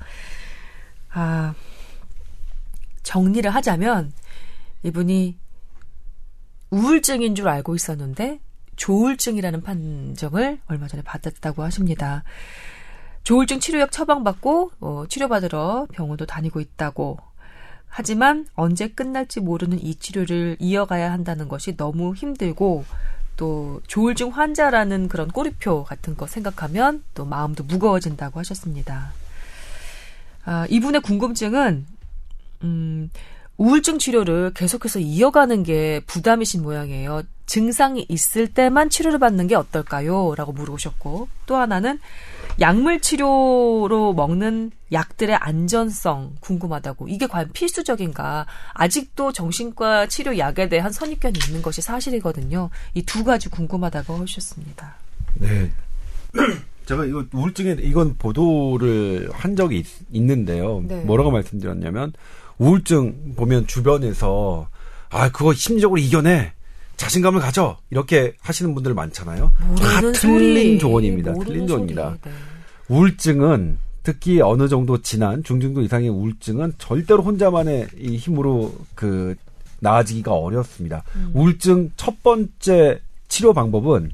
Speaker 1: 아, 정리를 하자면 이분이 우울증인 줄 알고 있었는데 조울증이라는 판정을 얼마 전에 받았다고 하십니다. 조울증 치료약 처방받고 어, 치료받으러 병원도 다니고 있다고 하지만 언제 끝날지 모르는 이 치료를 이어가야 한다는 것이 너무 힘들고 또 조울증 환자라는 그런 꼬리표 같은 거 생각하면 또 마음도 무거워진다고 하셨습니다. 아, 이분의 궁금증은 음, 우울증 치료를 계속해서 이어가는 게 부담이신 모양이에요. 증상이 있을 때만 치료를 받는 게 어떨까요? 라고 물어보셨고, 또 하나는 약물 치료로 먹는 약들의 안전성 궁금하다고. 이게 과연 필수적인가? 아직도 정신과 치료 약에 대한 선입견이 있는 것이 사실이거든요. 이 두 가지 궁금하다고 하셨습니다.
Speaker 2: 네. 제가 이거 우울증에 이건 보도를 한 적이 있, 는데요 네. 뭐라고 말씀드렸냐면 우울증 보면 주변에서 아 그거 심리적으로 이겨내 자신감을 가져 이렇게 하시는 분들 많잖아요. 다 틀린 소리. 조언입니다. 틀린 조언입니다. 네. 우울증은 특히 어느 정도 지난 중증도 이상의 우울증은 절대로 혼자만의 이 힘으로 그 나아지기가 어렵습니다. 음. 우울증 첫 번째 치료 방법은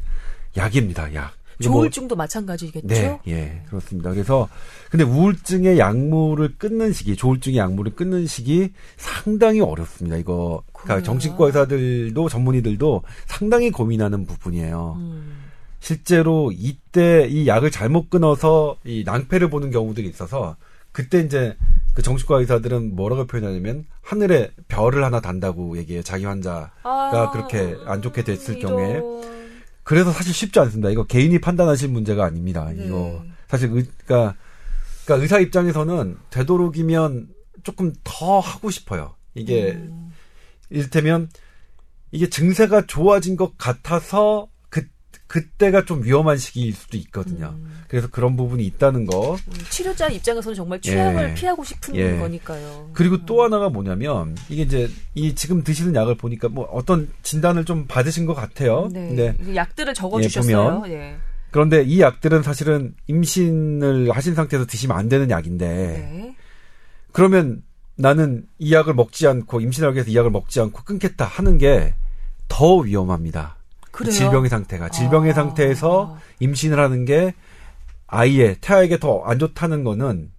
Speaker 2: 약입니다. 약.
Speaker 1: 뭐 조울증도 뭐, 마찬가지겠죠?
Speaker 2: 네, 예, 그렇습니다. 그래서 근데 우울증의 약물을 끊는 시기, 조울증의 약물을 끊는 시기 상당히 어렵습니다. 이거 그러니까 정신과 의사들도 전문의들도 상당히 고민하는 부분이에요. 음. 실제로 이때 이 약을 잘못 끊어서 이 낭패를 보는 경우들이 있어서 그때 이제 그 정신과 의사들은 뭐라고 표현하냐면 하늘에 별을 하나 단다고 얘기해요. 자기 환자가 아, 그렇게 안 좋게 됐을 이런... 경우에. 그래서 사실 쉽지 않습니다. 이거 개인이 판단하실 문제가 아닙니다. 네. 이거 사실 의, 그러니까, 그러니까 의사 입장에서는 되도록이면 조금 더 하고 싶어요. 이게 음. 일테면 이게 증세가 좋아진 것 같아서 그때가 좀 위험한 시기일 수도 있거든요. 음. 그래서 그런 부분이 있다는 거. 음,
Speaker 1: 치료자 입장에서는 정말 취약을 예. 피하고 싶은 예. 거니까요.
Speaker 2: 그리고 음. 또 하나가 뭐냐면 이게 이제 이 지금 드시는 약을 보니까 뭐 어떤 진단을 좀 받으신 것 같아요.
Speaker 1: 네. 네. 약들을 적어 주셨어요. 예, 예.
Speaker 2: 그런데 이 약들은 사실은 임신을 하신 상태에서 드시면 안 되는 약인데 네. 그러면 나는 이 약을 먹지 않고 임신하기 위해서 이 약을 먹지 않고 끊겠다 하는 게 더 위험합니다. 그래요? 질병의 상태가 질병의 아. 상태에서 임신을 하는 게 아이의 태아에게 더 안 좋다는 거는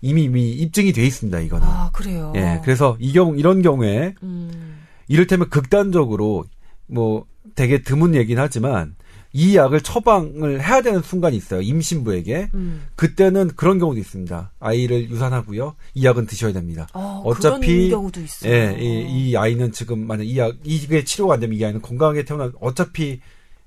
Speaker 2: 이미 이미 입증이 돼 있습니다. 이거는.
Speaker 1: 아 그래요.
Speaker 2: 예, 그래서 이 경우 이런 경우에 음. 이를테면 극단적으로 뭐 되게 드문 얘기는 하지만 이 약을 처방을 해야 되는 순간이 있어요. 임신부에게. 음. 그때는 그런 경우도 있습니다. 아이를 유산하고요. 이 약은 드셔야 됩니다.
Speaker 1: 어, 어차피 경우도 있어요.
Speaker 2: 예, 이, 이, 아이는 지금 만약 이 약, 이게 치료가 안 되면 이 아이는 건강하게 태어난 어차피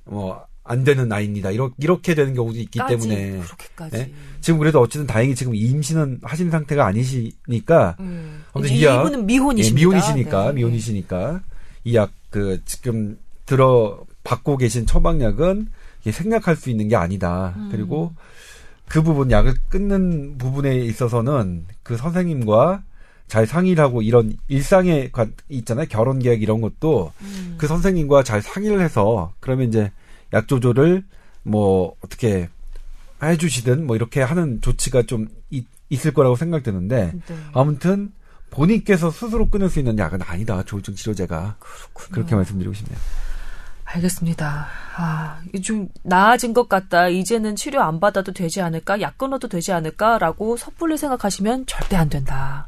Speaker 2: 뭐 안 되는 아이입니다. 이렇게, 이렇게 되는 경우도 있기 까지, 때문에.
Speaker 1: 그렇게까지. 예?
Speaker 2: 지금 그래도 어쨌든 다행히 지금 임신은 하신 상태가 아니시니까.
Speaker 1: 음. 아무튼 이 약. 이분은 미혼이십니다.
Speaker 2: 예, 미혼이시니까. 네. 미혼이시니까. 이 약 그 지금 들어 받고 계신 처방약은 생략할 수 있는 게 아니다. 음. 그리고 그 부분 약을 끊는 부분에 있어서는 그 선생님과 잘 상의를 하고 이런 일상에 있잖아요. 결혼 계획 이런 것도 음. 그 선생님과 잘 상의를 해서 그러면 이제 약 조절을 뭐 어떻게 해주시든 뭐 이렇게 하는 조치가 좀 있, 있을 거라고 생각되는데 네. 아무튼 본인께서 스스로 끊을 수 있는 약은 아니다. 조울증 치료제가 그렇군요. 그렇게 말씀드리고 싶네요.
Speaker 1: 알겠습니다. 아, 좀 나아진 것 같다. 이제는 치료 안 받아도 되지 않을까? 약 끊어도 되지 않을까?라고 섣불리 생각하시면 절대 안 된다.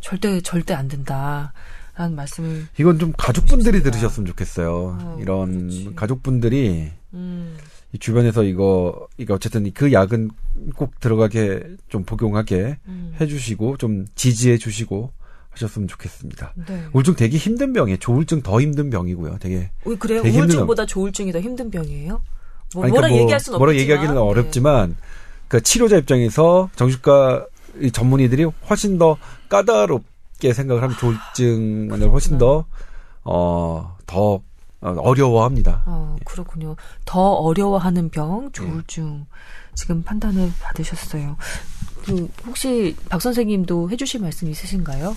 Speaker 1: 절대 절대 안 된다. 라는 말씀을
Speaker 2: 이건 좀 가족분들이 들으셨으면 좋겠어요. 어, 이런 그렇지. 가족분들이 음. 이 주변에서 이거 이거 어쨌든 그 약은 꼭 들어가게 좀 복용하게 음. 해주시고 좀 지지해 주시고 하셨으면 좋겠습니다. 네. 우울증 되게 힘든 병이에요. 조울증 더 힘든 병이고요. 되게
Speaker 1: 어, 그래요? 되게 우울증보다. 조울증이 더 힘든 병이에요? 뭐, 아니, 그러니까 뭐라 뭐, 얘기할 수는
Speaker 2: 뭐라 얘기하기는 네. 어렵지만 그 치료자 입장에서 정신과 전문의들이 훨씬 더 까다롭게 생각을 하면 조울증을 훨씬 더 어, 더 어려워합니다.
Speaker 1: 어, 그렇군요. 더 어려워하는 병, 조울증. 네. 지금 판단을 받으셨어요. 그 혹시 박 선생님도 해주실 말씀 있으신가요?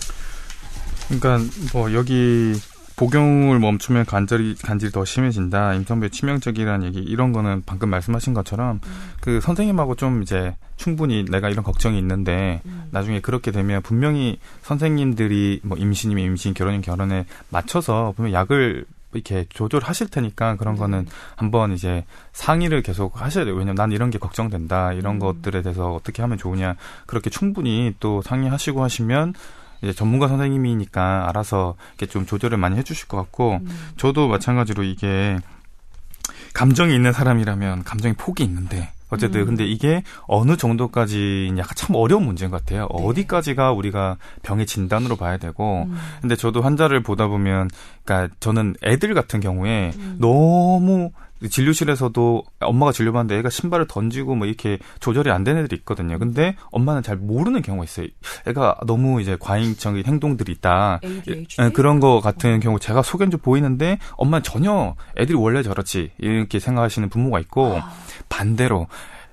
Speaker 3: 그러니까 뭐 여기 복용을 멈추면 간절히 간질이 더 심해진다. 임산부의 치명적이라는 얘기 이런 거는 방금 말씀하신 것처럼 음. 그 선생님하고 좀 이제 충분히 내가 이런 걱정이 있는데 음. 나중에 그렇게 되면 분명히 선생님들이 뭐 임신이면 임신, 결혼이면 결혼에 맞춰서 분명 약을 이렇게 조절하실 테니까 그런 네. 거는 한번 이제 상의를 계속 하셔야 돼요. 왜냐면 난 이런 게 걱정된다. 이런 음. 것들에 대해서 어떻게 하면 좋으냐. 그렇게 충분히 또 상의하시고 하시면 이제 전문가 선생님이니까 알아서 이렇게 좀 조절을 많이 해주실 것 같고 음. 저도 마찬가지로 이게 감정이 있는 사람이라면 감정이 폭이 있는데 어쨌든 음. 근데 이게 어느 정도까지 약간 참 어려운 문제인 것 같아요. 네. 어디까지가 우리가 병의 진단으로 봐야 되고 음. 근데 저도 환자를 보다 보면 그러니까 저는 애들 같은 경우에 음. 너무 진료실에서도 엄마가 진료받는데 애가 신발을 던지고 뭐 이렇게 조절이 안 되는 애들이 있거든요. 근데 엄마는 잘 모르는 경우가 있어요. 애가 너무 이제 과잉적인 행동들이 있다. ADHD? 예, 그런 거 같은 경우 제가 소견적 보이는데 엄마는 전혀 애들이 원래 저렇지 이렇게 생각하시는 부모가 있고 아. 반대로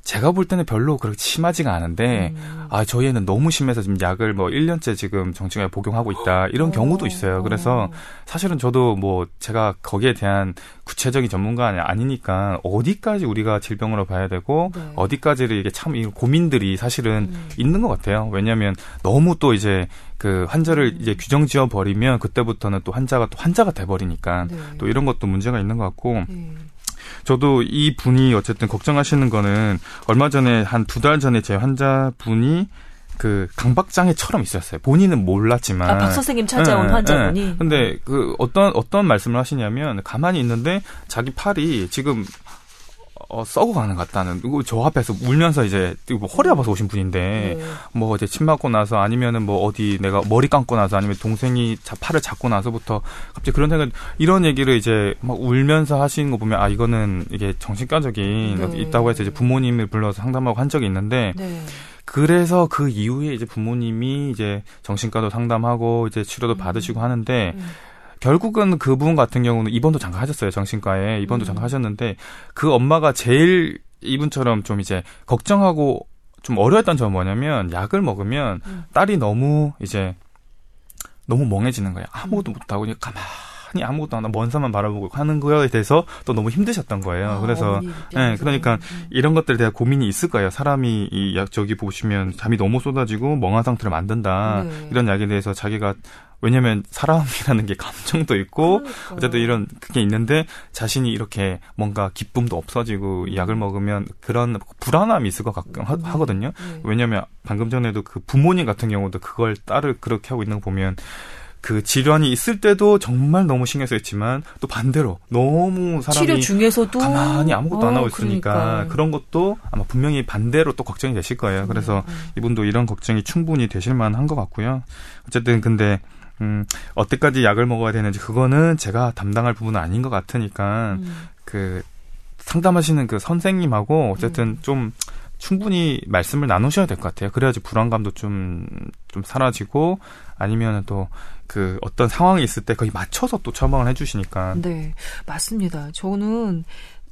Speaker 3: 제가 볼 때는 별로 그렇게 심하지가 않은데 음. 아 저희 애는 너무 심해서 지금 약을 뭐 1년째 지금 정신과에 복용하고 있다 이런 어. 경우도 있어요. 그래서 사실은 저도 뭐 제가 거기에 대한 구체적인 전문가는 아니니까 어디까지 우리가 질병으로 봐야 되고 네. 어디까지를 이게 참 고민들이 사실은 음. 있는 것 같아요. 왜냐하면 너무 또 이제 그 환자를 음. 이제 규정 지어 버리면 그때부터는 또 환자가 또 환자가 돼 버리니까 네. 또 이런 것도 문제가 있는 것 같고. 네. 저도 이 분이 어쨌든 걱정하시는 거는 얼마 전에 한 두 달 전에 제 환자분이 그 강박장애처럼 있었어요. 본인은 몰랐지만.
Speaker 1: 아, 박 선생님 찾아온 네, 환자분이. 네.
Speaker 3: 근데 그 어떤 어떤 말씀을 하시냐면 가만히 있는데 자기 팔이 지금 어, 썩어가는 것 같다는. 그리고 저 앞에서 울면서 이제 뭐 허리 아파서 오신 분인데 네. 뭐 이제 침 맞고 나서 아니면은 뭐 어디 내가 머리 감고 나서 아니면 동생이 자, 팔을 잡고 나서부터 갑자기 그런 생각 이런 얘기를 이제 막 울면서 하시는 거 보면 아 이거는 이게 정신과적인 네. 있다고 해서 이제 부모님을 불러서 상담하고 한 적이 있는데 네. 그래서 그 이후에 이제 부모님이 이제 정신과도 상담하고 이제 치료도 음. 받으시고 하는데 음. 결국은 그분 같은 경우는 입원도 잠깐 하셨어요 정신과에 입원도 음. 잠깐 하셨는데 그 엄마가 제일 이분처럼 좀 이제 걱정하고 좀 어려웠던 점은 뭐냐면 약을 먹으면 음. 딸이 너무 이제 너무 멍해지는 거예요 아무것도 음. 못하고 그냥 가만히 아무것도 안 하고 먼 산만 바라보고 하는 거에 대해서 또 너무 힘드셨던 거예요. 아, 그래서 예, 네, 그러니까 음. 이런 것들에 대한 고민이 있을 거예요. 사람이 이 약 저기 보시면 잠이 너무 쏟아지고 멍한 상태를 만든다 네. 이런 약에 대해서 자기가 왜냐면 사람이라는 게 감정도 있고 그러니까. 어쨌든 이런 그게 있는데 자신이 이렇게 뭔가 기쁨도 없어지고 음. 약을 먹으면 그런 불안함이 있을 것 같, 하, 음. 하거든요. 네. 왜냐면 방금 전에도 그 부모님 같은 경우도 그걸 딸을 그렇게 하고 있는 거 보면 그 질환이 있을 때도 정말 너무 신경 쓰였지만 또 반대로 너무 사람이
Speaker 1: 치료 중에서도
Speaker 3: 가만히 아무것도 어, 안 하고 있으니까 그러니까. 그런 것도 아마 분명히 반대로 또 걱정이 되실 거예요. 그래서 음, 음. 이분도 이런 걱정이 충분히 되실 만한 것 같고요. 어쨌든 근데 음, 어때까지 약을 먹어야 되는지 그거는 제가 담당할 부분은 아닌 것 같으니까 음. 그 상담하시는 그 선생님하고 어쨌든 음. 좀 충분히 말씀을 나누셔야 될 것 같아요. 그래야지 불안감도 좀, 좀 사라지고 아니면 또 그 어떤 상황이 있을 때 거의 맞춰서 또 처방을 해주시니까.
Speaker 1: 네, 맞습니다. 저는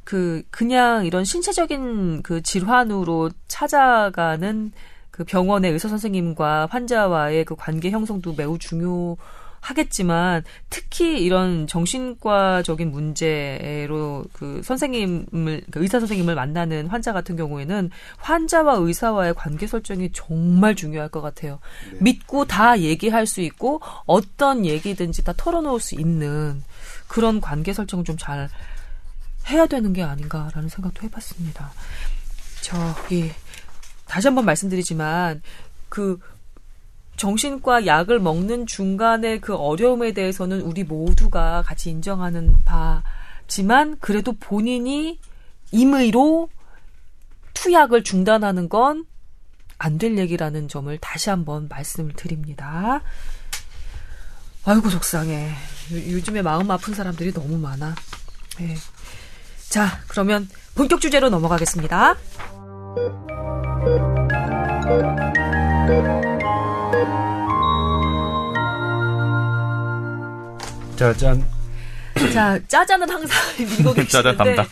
Speaker 1: 그 그냥 이런 신체적인 그 질환으로 찾아가는 그 병원의 의사 선생님과 환자와의 그 관계 형성도 매우 중요. 하겠지만 특히 이런 정신과적인 문제로 그 선생님을 그 의사 선생님을 만나는 환자 같은 경우에는 환자와 의사와의 관계 설정이 정말 중요할 것 같아요. 네. 믿고 다 얘기할 수 있고 어떤 얘기든지 다 털어놓을 수 있는 그런 관계 설정을 좀잘 해야 되는 게 아닌가라는 생각도 해봤습니다. 저기 다시 한번 말씀드리지만 그 정신과 약을 먹는 중간에 그 어려움에 대해서는 우리 모두가 같이 인정하는 바지만 그래도 본인이 임의로 투약을 중단하는 건 안 될 얘기라는 점을 다시 한번 말씀을 드립니다. 아이고 속상해. 요 즘에 마음 아픈 사람들이 너무 많아. 네. 자, 그러면 본격 주제로 넘어가겠습니다.
Speaker 2: 짜잔.
Speaker 1: 자, 짜잔은 항상 밀고 계시는데 짜잔 담당.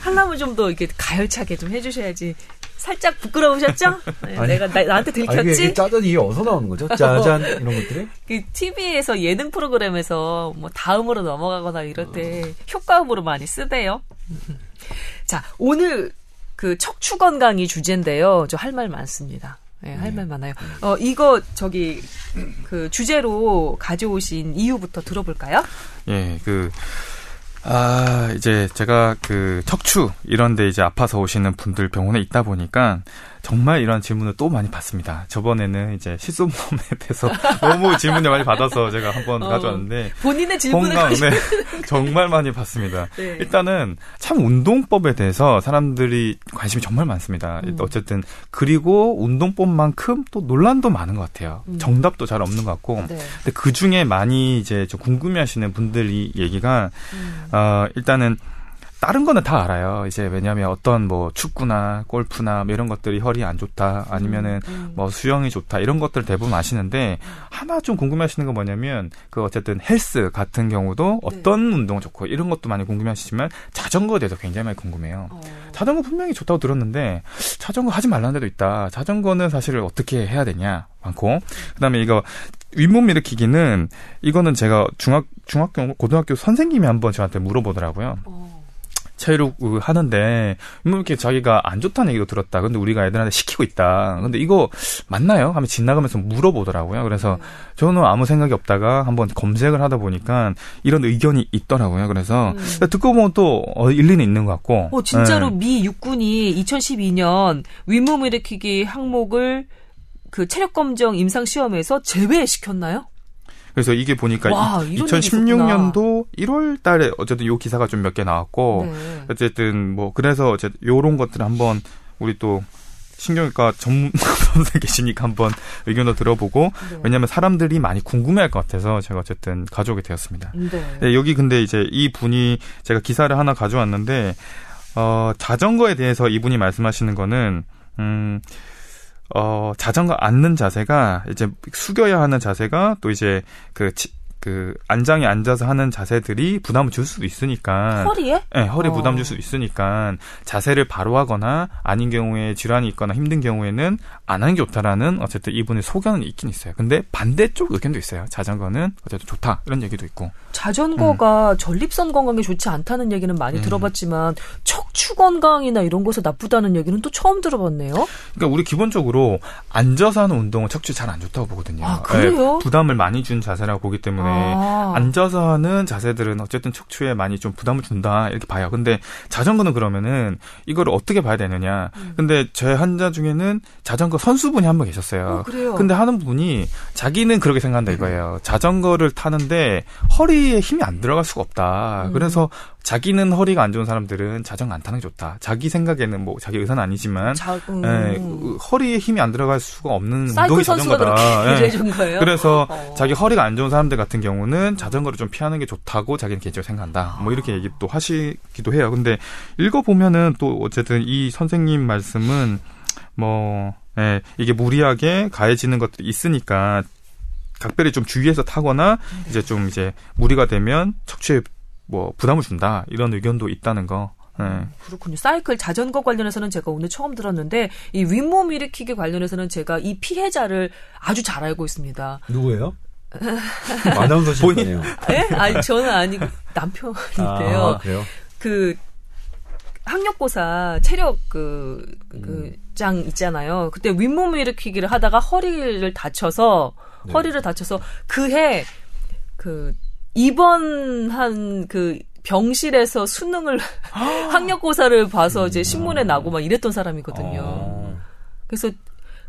Speaker 1: 하려면 좀 더 이렇게 가열차게 좀 해주셔야지 살짝 부끄러우셨죠? 네, 아니, 내가 나, 한테 들켰지? 아니,
Speaker 2: 이게 짜잔 이게 어디서 나오는 거죠? 짜잔 이런 것들이?
Speaker 1: 그 TV에서 예능 프로그램에서 뭐 다음으로 넘어가거나 이럴 때 효과음으로 많이 쓰대요. 자, 오늘 그 척추 건강이 주제인데요. 저 할 말 많습니다. 네, 할말 네. 많아요. 어, 이거 저기 그 주제로 가져오신 이유부터 들어볼까요?
Speaker 3: 예, 그 아, 이제 제가 그 척추 이런 데 이제 아파서 오시는 분들 병원에 있다 보니까 정말 이런 질문을 또 많이 받습니다. 저번에는 이제 실손보험에 대해서 너무 질문을 많이 받아서 제가 한번 어, 가져왔는데
Speaker 1: 본인의 질문을 네,
Speaker 3: 정말 많이 받습니다. 네. 일단은 참 운동법에 대해서 사람들이 관심이 정말 많습니다. 음. 어쨌든 그리고 운동법만큼 또 논란도 많은 것 같아요. 음. 정답도 잘 없는 것 같고. 네. 근데 그 중에 많이 이제 좀 궁금해하시는 분들이 얘기가 음. 어, 일단은 다른 거는 다 알아요. 이제 왜냐하면 어떤 뭐 축구나 골프나 뭐 이런 것들이 허리 안 좋다 아니면은 음, 음. 뭐 수영이 좋다 이런 것들 대부분 아시는데 하나 좀 궁금해하시는 건 뭐냐면 그 어쨌든 헬스 같은 경우도 네. 어떤 네. 운동 좋고 이런 것도 많이 궁금해하시지만 자전거에 대해서 굉장히 많이 궁금해요. 어. 자전거 분명히 좋다고 들었는데 자전거 하지 말라는 데도 있다. 자전거는 사실 어떻게 해야 되냐 많고 그다음에 이거 윗몸 일으키기는 이거는 제가 중학 중학교 고등학교 선생님이 한번 저한테 물어보더라고요. 어. 체육 하는데 뭐 이렇게 자기가 안 좋다는 얘기도 들었다. 근데 우리가 애들한테 시키고 있다. 근데 이거 맞나요? 하면 지나가면서 물어보더라고요. 그래서 저는 아무 생각이 없다가 한번 검색을 하다 보니까 이런 의견이 있더라고요. 그래서 음. 듣고 보면 또 어, 일리는 있는 것 같고.
Speaker 1: 어, 진짜로 네. 미 육군이 2012년 윗몸 일으키기 항목을 그 체력 검정 임상 시험에서 제외시켰나요?
Speaker 3: 그래서 이게 보니까 와, 2016년도 1월 달에 어쨌든 요 기사가 좀 몇 개 나왔고 네. 어쨌든 뭐 그래서 어쨌든 요런 것들 한번 우리 또 신경외과 전문 선생 계시니까 한번 의견도 들어보고 네. 왜냐하면 사람들이 많이 궁금해할 것 같아서 제가 어쨌든 가져오게 되었습니다. 네. 네, 여기 근데 이제 이 분이 제가 기사를 하나 가져왔는데 어 자전거에 대해서 이분이 말씀하시는 거는 음 어, 자전거 앉는 자세가 이제 숙여야 하는 자세가 또 이제 그, 치, 그 안장에 앉아서 하는 자세들이 부담을 줄 수도 있으니까
Speaker 1: 허리에?
Speaker 3: 네, 허리 어. 부담 줄수 있으니까 자세를 바로 하거나 아닌 경우에 질환이 있거나 힘든 경우에는 안 하는 게 좋다라는 어쨌든 이분의 소견은 있긴 있어요. 근데 반대쪽 의견도 있어요. 자전거는 어쨌든 좋다 이런 얘기도 있고.
Speaker 1: 자전거가 음. 전립선 건강에 좋지 않다는 얘기는 많이 음. 들어봤지만 척추 건강이나 이런 것에 나쁘다는 얘기는 또 처음 들어봤네요.
Speaker 3: 그러니까 우리 기본적으로 앉아서 하는 운동은 척추 잘 안 좋다고 보거든요.
Speaker 1: 아, 그래요?
Speaker 3: 네, 부담을 많이 준 자세라고 보기 때문에 아. 앉아서 하는 자세들은 어쨌든 척추에 많이 좀 부담을 준다 이렇게 봐요. 근데 자전거는 그러면은 이거를 어떻게 봐야 되느냐? 음. 근데 제 환자 중에는 자전거 선수분이 한 분 계셨어요.
Speaker 1: 어, 그래요?
Speaker 3: 근데 하는 분이 자기는 그렇게 생각한다 이거예요. 자전거를 타는데 허리에 힘이 안 들어갈 수가 없다. 음. 그래서 자기는 허리가 안 좋은 사람들은 자전거 안 타는 게 좋다. 자기 생각에는 뭐 자기 의사는 아니지만 자, 음. 에, 허리에 힘이 안 들어갈 수가 없는 운동이 자전거다. 예. 그래서 어. 자기 허리가 안 좋은 사람들 같은 경우는 자전거를 좀 피하는 게 좋다고 자기는 개인적으로 생각한다. 뭐 이렇게 얘기 또 하시기도 해요. 근데 읽어 보면은 또 어쨌든 이 선생님 말씀은 뭐 예, 이게 무리하게 가해지는 것들이 있으니까 각별히 좀 주의해서 타거나 이제 좀 이제 무리가 되면 척추에 뭐 부담을 준다 이런 의견도 있다는 거. 네.
Speaker 1: 그렇군요. 사이클 자전거 관련해서는 제가 오늘 처음 들었는데 이 윗몸 일으키기 관련해서는 제가 이 피해자를 아주 잘 알고 있습니다.
Speaker 2: 누구예요? 아나운서 본인이에요.
Speaker 1: 네? 아니 저는 아니고 남편인데요.
Speaker 2: 아, 그래요?
Speaker 1: 그 학력고사 체력 그, 그장 음. 있잖아요. 그때 윗몸 일으키기를 하다가 허리를 다쳐서 네. 허리를 다쳐서 그해 그 입원한 그 병실에서 수능을 학력고사를 봐서 이제 신문에 나고 막 이랬던 사람이거든요. 어. 그래서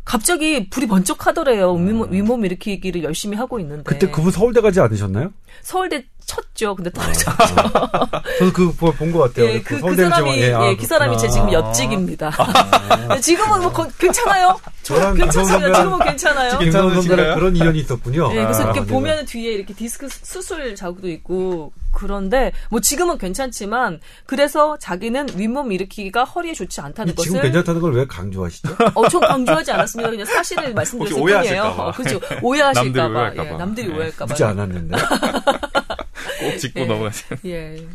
Speaker 1: 갑자기 불이 번쩍 하더래요. 윗몸, 윗몸 일으키기를 열심히 하고 있는데.
Speaker 2: 그때 그분 서울대 가지 않으셨나요?
Speaker 1: 서울대 쳤죠. 근데 떨어졌죠. 아,
Speaker 2: 저도 그거 본 것 같아요.
Speaker 1: 예, 그, 그, 그 사람이, 예, 아, 예, 그 사람이 제 지금 옆직입니다. 아, 지금은 뭐 거, 괜찮아요?
Speaker 2: 저랑
Speaker 1: 괜찮습니다. 지금은 괜찮아요.
Speaker 2: 김선배랑 그런 인연이 있었군요.
Speaker 1: 예, 그래서 이렇게 아, 보면 뒤에 이렇게 디스크 수술 자국도 있고 그런데 뭐 지금은 괜찮지만 그래서 자기는 윗몸 일으키기가 허리에 좋지 않다는
Speaker 2: 것을
Speaker 1: 지금
Speaker 2: 괜찮다는 걸 왜 강조하시죠?
Speaker 1: 엄청 강조하지 않았습니다. 그냥 사실을 말씀드렸을 뿐이에요. 어, 그렇죠. 오해하실까봐. 남들이 오해할까봐. 예, 남들이 네. 오해할까봐.
Speaker 2: 묻지 않았는데.
Speaker 3: 꼭 짚고 예. 넘어가세요.
Speaker 1: 예.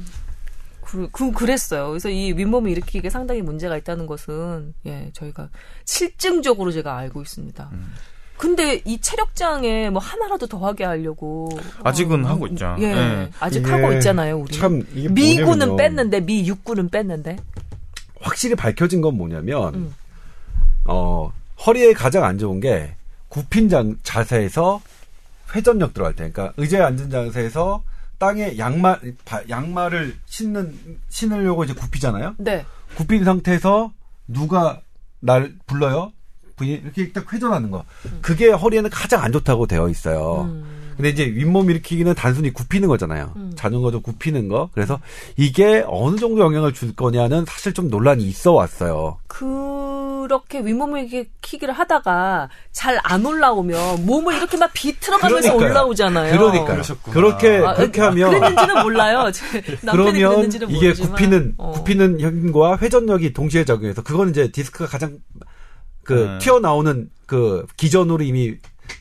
Speaker 1: 그, 그, 그랬어요. 그래서 이 윗몸을 일으키기에 상당히 문제가 있다는 것은, 예, 저희가 실증적으로 제가 알고 있습니다. 음. 근데 이 체력장에 뭐 하나라도 더 하게 하려고
Speaker 3: 아직은 어, 하고 있죠.
Speaker 1: 예, 네. 아직 하고 있잖아요. 우리 참 미군은 뺐는데 미 육군은 뺐는데
Speaker 2: 확실히 밝혀진 건 뭐냐면 음. 어 허리에 가장 안 좋은 게 굽힌 장, 자세에서 회전력 들어갈 때, 그러니까 의자에 앉은 자세에서 땅에 양말 양말을 신는 신으려고 이제 굽히잖아요. 네. 굽힌 상태에서 누가 날 불러요? 이렇게 딱 회전하는 거. 그게 허리에는 가장 안 좋다고 되어 있어요. 음. 근데 이제 윗몸 일으키기는 단순히 굽히는 거잖아요. 음. 자전거도 굽히는 거. 그래서 이게 어느 정도 영향을 줄 거냐는 사실 좀 논란이 있어 왔어요.
Speaker 1: 그 렇게 윗몸 일으키기를 하다가 잘 안 올라오면 몸을 이렇게 막 비틀어가면서 올라오잖아요.
Speaker 2: 그러니까 그렇게 아, 그렇게 아, 하면
Speaker 1: 그랬는지는 몰라요.
Speaker 2: 그러면 이게 굽히는 어. 굽히는 힘과 회전력이 동시에 작용해서 그거는 이제 디스크가 가장 그 네. 튀어나오는 그 기전으로 이미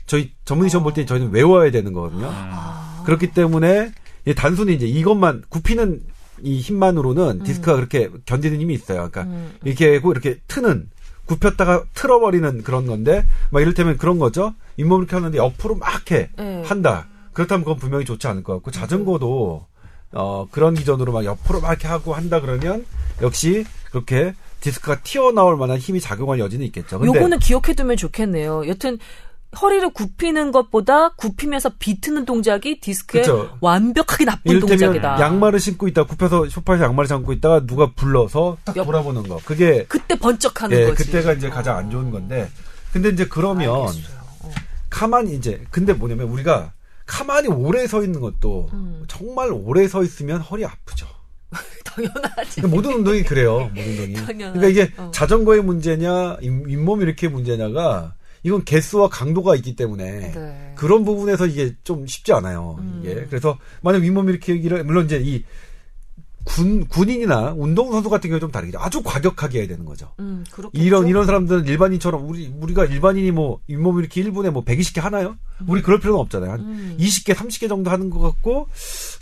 Speaker 2: 저희 전문의 시험 볼때 저희는 외워야 되는 거거든요. 아. 그렇기 때문에 단순히 이제 이것만 굽히는 이 힘만으로는 음. 디스크가 그렇게 견디는 힘이 있어요. 그러니까 음. 이렇게 하고 이렇게 트는 굽혔다가 틀어버리는 그런 건데 막 이를테면 그런 거죠. 잇몸을 이렇게 하는데 옆으로 막 해. 네. 한다. 그렇다면 그건 분명히 좋지 않을 것 같고 자전거도 어 그런 기전으로 막 옆으로 막 이렇게 하고 한다 그러면 역시 그렇게 디스크가 튀어나올 만한 힘이 작용할 여지는 있겠죠.
Speaker 1: 근데 요거는 기억해두면 좋겠네요. 여튼 허리를 굽히는 것보다 굽히면서 비트는 동작이 디스크에 그쵸. 완벽하게 나쁜 동작이다.
Speaker 2: 양말을 신고 있다 굽혀서 소파에서 양말을 신고 있다가 누가 불러서 딱 옆, 돌아보는 거. 그게
Speaker 1: 그때 번쩍하는
Speaker 2: 예,
Speaker 1: 거지.
Speaker 2: 그때가 이제 가장 안 좋은 건데. 근데 이제 그러면 어. 가만히 이제 근데 뭐냐면 우리가 가만히 오래 서 있는 것도 음. 정말 오래 서 있으면 허리 아프죠.
Speaker 1: 당연하지.
Speaker 2: 모든 운동이 그래요. 모든 운동이. 당연하지. 그러니까 이게 어. 자전거의 문제냐, 잇몸 이렇게 문제냐가 이건 개수와 강도가 있기 때문에 네. 그런 부분에서 이게 좀 쉽지 않아요. 음. 이게 그래서 만약 윗몸 일으키기를 물론 이제 이 군, 군인이나 운동선수 같은 경우 좀 다르겠죠. 아주 과격하게 해야 되는 거죠. 음, 이런, 이런 사람들은 일반인처럼 우리, 우리가 일반인이 뭐, 잇몸 이렇게 1분에 뭐 120개 하나요? 음. 우리 그럴 필요는 없잖아요. 한 음. 20개, 30개 정도 하는 것 같고,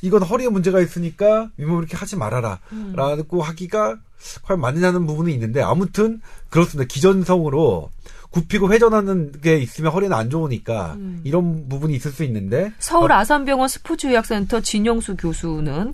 Speaker 2: 이건 허리에 문제가 있으니까 잇몸 이렇게 하지 말아라. 음. 라고 하기가 과연 맞느냐는 부분은 있는데, 아무튼 그렇습니다. 기전성으로 굽히고 회전하는 게 있으면 허리는 안 좋으니까 음. 이런 부분이 있을 수 있는데
Speaker 1: 서울 어, 아산병원 스포츠의학센터 진영수 교수는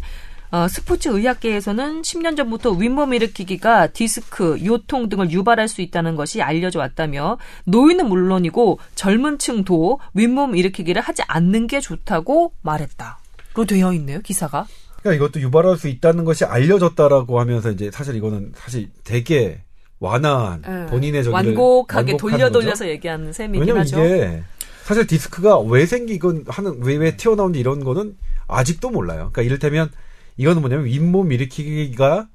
Speaker 1: 어, 스포츠 의학계에서는 10년 전부터 윗몸 일으키기가 디스크, 요통 등을 유발할 수 있다는 것이 알려져 왔다며 노인은 물론이고 젊은 층도 윗몸 일으키기를 하지 않는 게 좋다고 말했다. 로 되어 있네요, 기사가.
Speaker 2: 그러니까 이것도 유발할 수 있다는 것이 알려졌다라고 하면서 이제 사실 이거는 사실 되게 완화한 네. 본인의 저기를
Speaker 1: 완곡하게 돌려 돌려서 얘기하는 셈이긴
Speaker 2: 왜냐면
Speaker 1: 하죠.
Speaker 2: 이게 사실 디스크가 왜 생기건 하는 왜 왜 튀어나온지 이런 거는 아직도 몰라요. 그러니까 이를테면 이거는 뭐냐면 윗몸 일으키기가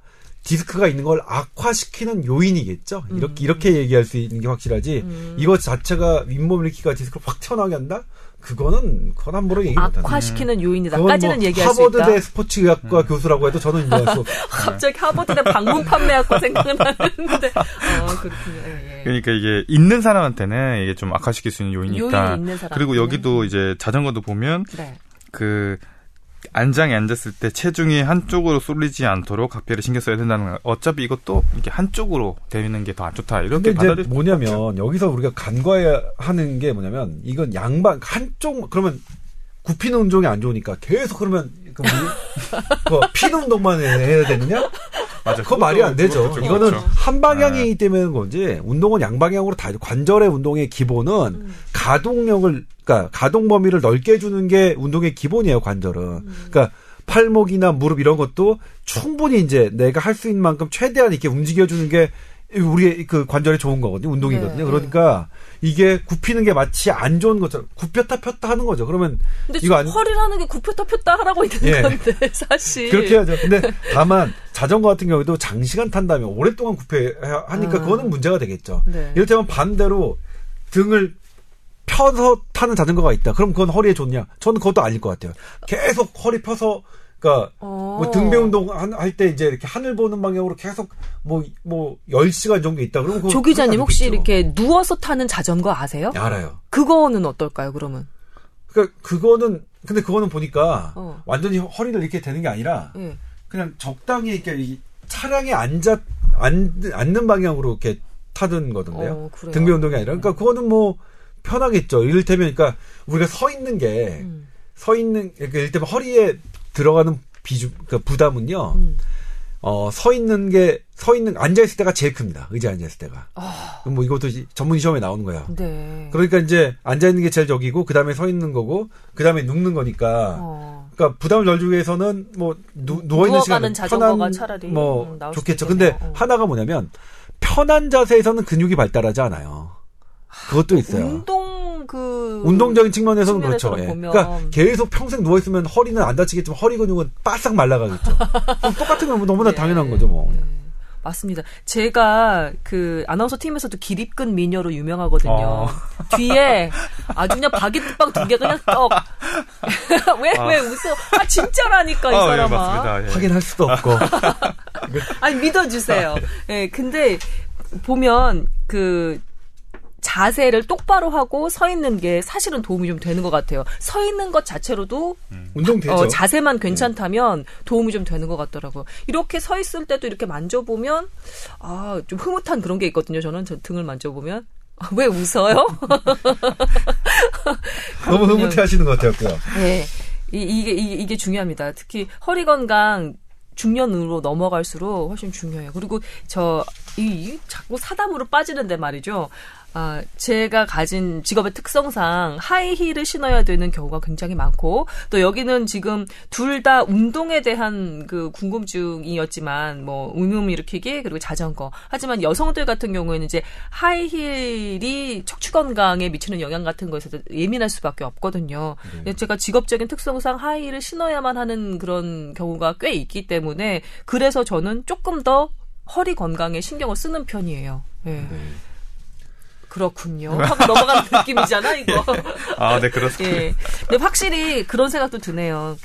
Speaker 2: 디스크가 있는 걸 악화시키는 요인이겠죠. 이렇게 음. 이렇게 얘기할 수 있는 게 확실하지. 음. 이것 자체가 윗몸 일으키기가 디스크를 확 튀어나오게 한다? 그거는 그건 함부로 얘기 못하는.
Speaker 1: 악화시키는 음. 요인이다까지는 뭐 얘기할
Speaker 2: 수 있다. 하버드대 스포츠의학과 음. 교수라고 해도 저는 인정할 수.
Speaker 1: 갑자기 하버드대 방문 판매학과 생각나는데. 어, 그렇군요. 예,
Speaker 3: 예. 그러니까 이게 있는 사람한테는 이게 좀 악화시킬 수 있는 요인이니까. 요인 그리고 여기도 이제 자전거도 보면 네. 그 안장에 앉았을 때 체중이 한쪽으로 쏠리지 않도록 각별히 신경 써야 된다는 거예요. 어차피 이것도 이게 한쪽으로 되는 게 더 안 좋다. 이렇게
Speaker 2: 받아들일 뭐냐면 여기서 우리가 간과하는 게 뭐냐면 이건 양반 한쪽 그러면 굽히는 운동이 안 좋으니까 계속 그러면 그, 그 피는 운동만 해야 되느냐? 맞아. 그거 말이 안 되죠. 그렇죠, 이거는 그렇죠. 한 방향이기 네. 때문에 건지 운동은 양방향으로 다 관절의 운동의 기본은 음. 가동력을 그러니까 가동 범위를 넓게 해주는 게 운동의 기본이에요. 관절은. 음. 그러니까 팔목이나 무릎 이런 것도 충분히 이제 내가 할 수 있는 만큼 최대한 이렇게 움직여 주는 게 우리의 그 관절에 좋은 거거든요. 운동이거든요. 네. 그러니까 이게 굽히는 게 마치 안 좋은 것처럼 굽혔다 폈다 하는 거죠. 그러면
Speaker 1: 근데 이거 아니... 허리라는 게 굽혔다 폈다 하라고 있는 예. 건데 사실
Speaker 2: 그렇게 하죠. 근데 다만 자전거 같은 경우에도 장시간 탄다면 오랫동안 굽혀야 하니까 아. 그거는 문제가 되겠죠. 네. 이를테면 반대로 등을 펴서 타는 자전거가 있다. 그럼 그건 허리에 좋냐? 저는 그것도 아닐 것 같아요. 계속 허리 펴서 그러니까 뭐 어. 등배 운동 할 때 이제 이렇게 하늘 보는 방향으로 계속 뭐뭐 10시간 정도 있다. 그러면
Speaker 1: 조 기자님 혹시 이렇게 누워서 타는 자전거 아세요?
Speaker 2: 네, 알아요.
Speaker 1: 그거는 어떨까요, 그러면?
Speaker 2: 그러니까 그거는 근데 그거는 보니까 어. 완전히 허리를 이렇게 되는 게 아니라 네. 그냥 적당히 이렇게 차량에 앉아 앉, 앉는 방향으로 이렇게 타던 거던데요. 어, 등배 운동이 아니라. 그러니까 그거는 뭐 편하겠죠. 이를테면 그러니까 우리가 서 있는 게서 음. 있는 그러니까 이를테면 허리에 들어가는 비중 그러니까 부담은요. 음. 어, 서 있는 게, 서 있는, 앉아있을 때가 제일 큽니다. 의자에 앉아있을 때가. 아. 뭐 이것도 전문 시험에 나오는 거야. 네. 그러니까 이제 앉아있는 게 제일 적이고, 그 다음에 서 있는 거고, 그 다음에 눕는 거니까. 어. 그러니까 부담을 덜 주기 위해서는 뭐, 누, 누워있는 시간은 편한, 차라리 뭐, 음, 좋겠죠. 근데 어. 하나가 뭐냐면, 편한 자세에서는 근육이 발달하지 않아요. 그것도 있어요.
Speaker 1: 운동 그
Speaker 2: 운동적인 측면에서는 그렇죠. 예. 그러니까 계속 평생 누워 있으면 허리는 안 다치겠지만 허리 근육은 바싹 말라가겠죠. 똑같은 건 너무나 네. 당연한 거죠, 뭐. 네.
Speaker 1: 맞습니다. 제가 그 아나운서 팀에서도 기립근 미녀로 유명하거든요. 어. 뒤에 아주 그냥 바게트빵 두 개 그냥 떡. 왜, 아. 왜 웃어? 아, 진짜라니까, 이 아, 사람아.
Speaker 2: 예, 예. 확인할 수도 없고.
Speaker 1: 아니, 믿어주세요. 예, 네, 근데 보면 그 자세를 똑바로 하고 서 있는 게 사실은 도움이 좀 되는 것 같아요. 서 있는 것 자체로도
Speaker 2: 음. 운동 되죠.
Speaker 1: 어, 자세만 괜찮다면 도움이 좀 되는 것 같더라고요. 이렇게 서 있을 때도 이렇게 만져보면 아 좀 흐뭇한 그런 게 있거든요. 저는 저 등을 만져보면 아, 왜 웃어요?
Speaker 2: 너무 흐뭇해 하시는 것 같아요.
Speaker 1: 네. 이, 이게, 이게, 이게 중요합니다. 특히 허리 건강 중년으로 넘어갈수록 훨씬 중요해요. 그리고 저, 이, 이 자꾸 사담으로 빠지는데 말이죠. 아, 제가 가진 직업의 특성상 하이힐을 신어야 되는 경우가 굉장히 많고 또 여기는 지금 둘 다 운동에 대한 그 궁금증이었지만 뭐 의문 일으키기 그리고 자전거 하지만 여성들 같은 경우에는 이제 하이힐이 척추 건강에 미치는 영향 같은 것에서 예민할 수밖에 없거든요. 네. 제가 직업적인 특성상 하이힐을 신어야만 하는 그런 경우가 꽤 있기 때문에 그래서 저는 조금 더 허리 건강에 신경을 쓰는 편이에요. 네. 네. 그렇군요. 하고 넘어가는 느낌이잖아, 이거.
Speaker 3: 아, 네, 그렇습니다. 예.
Speaker 1: 근데 확실히 그런 생각도 드네요.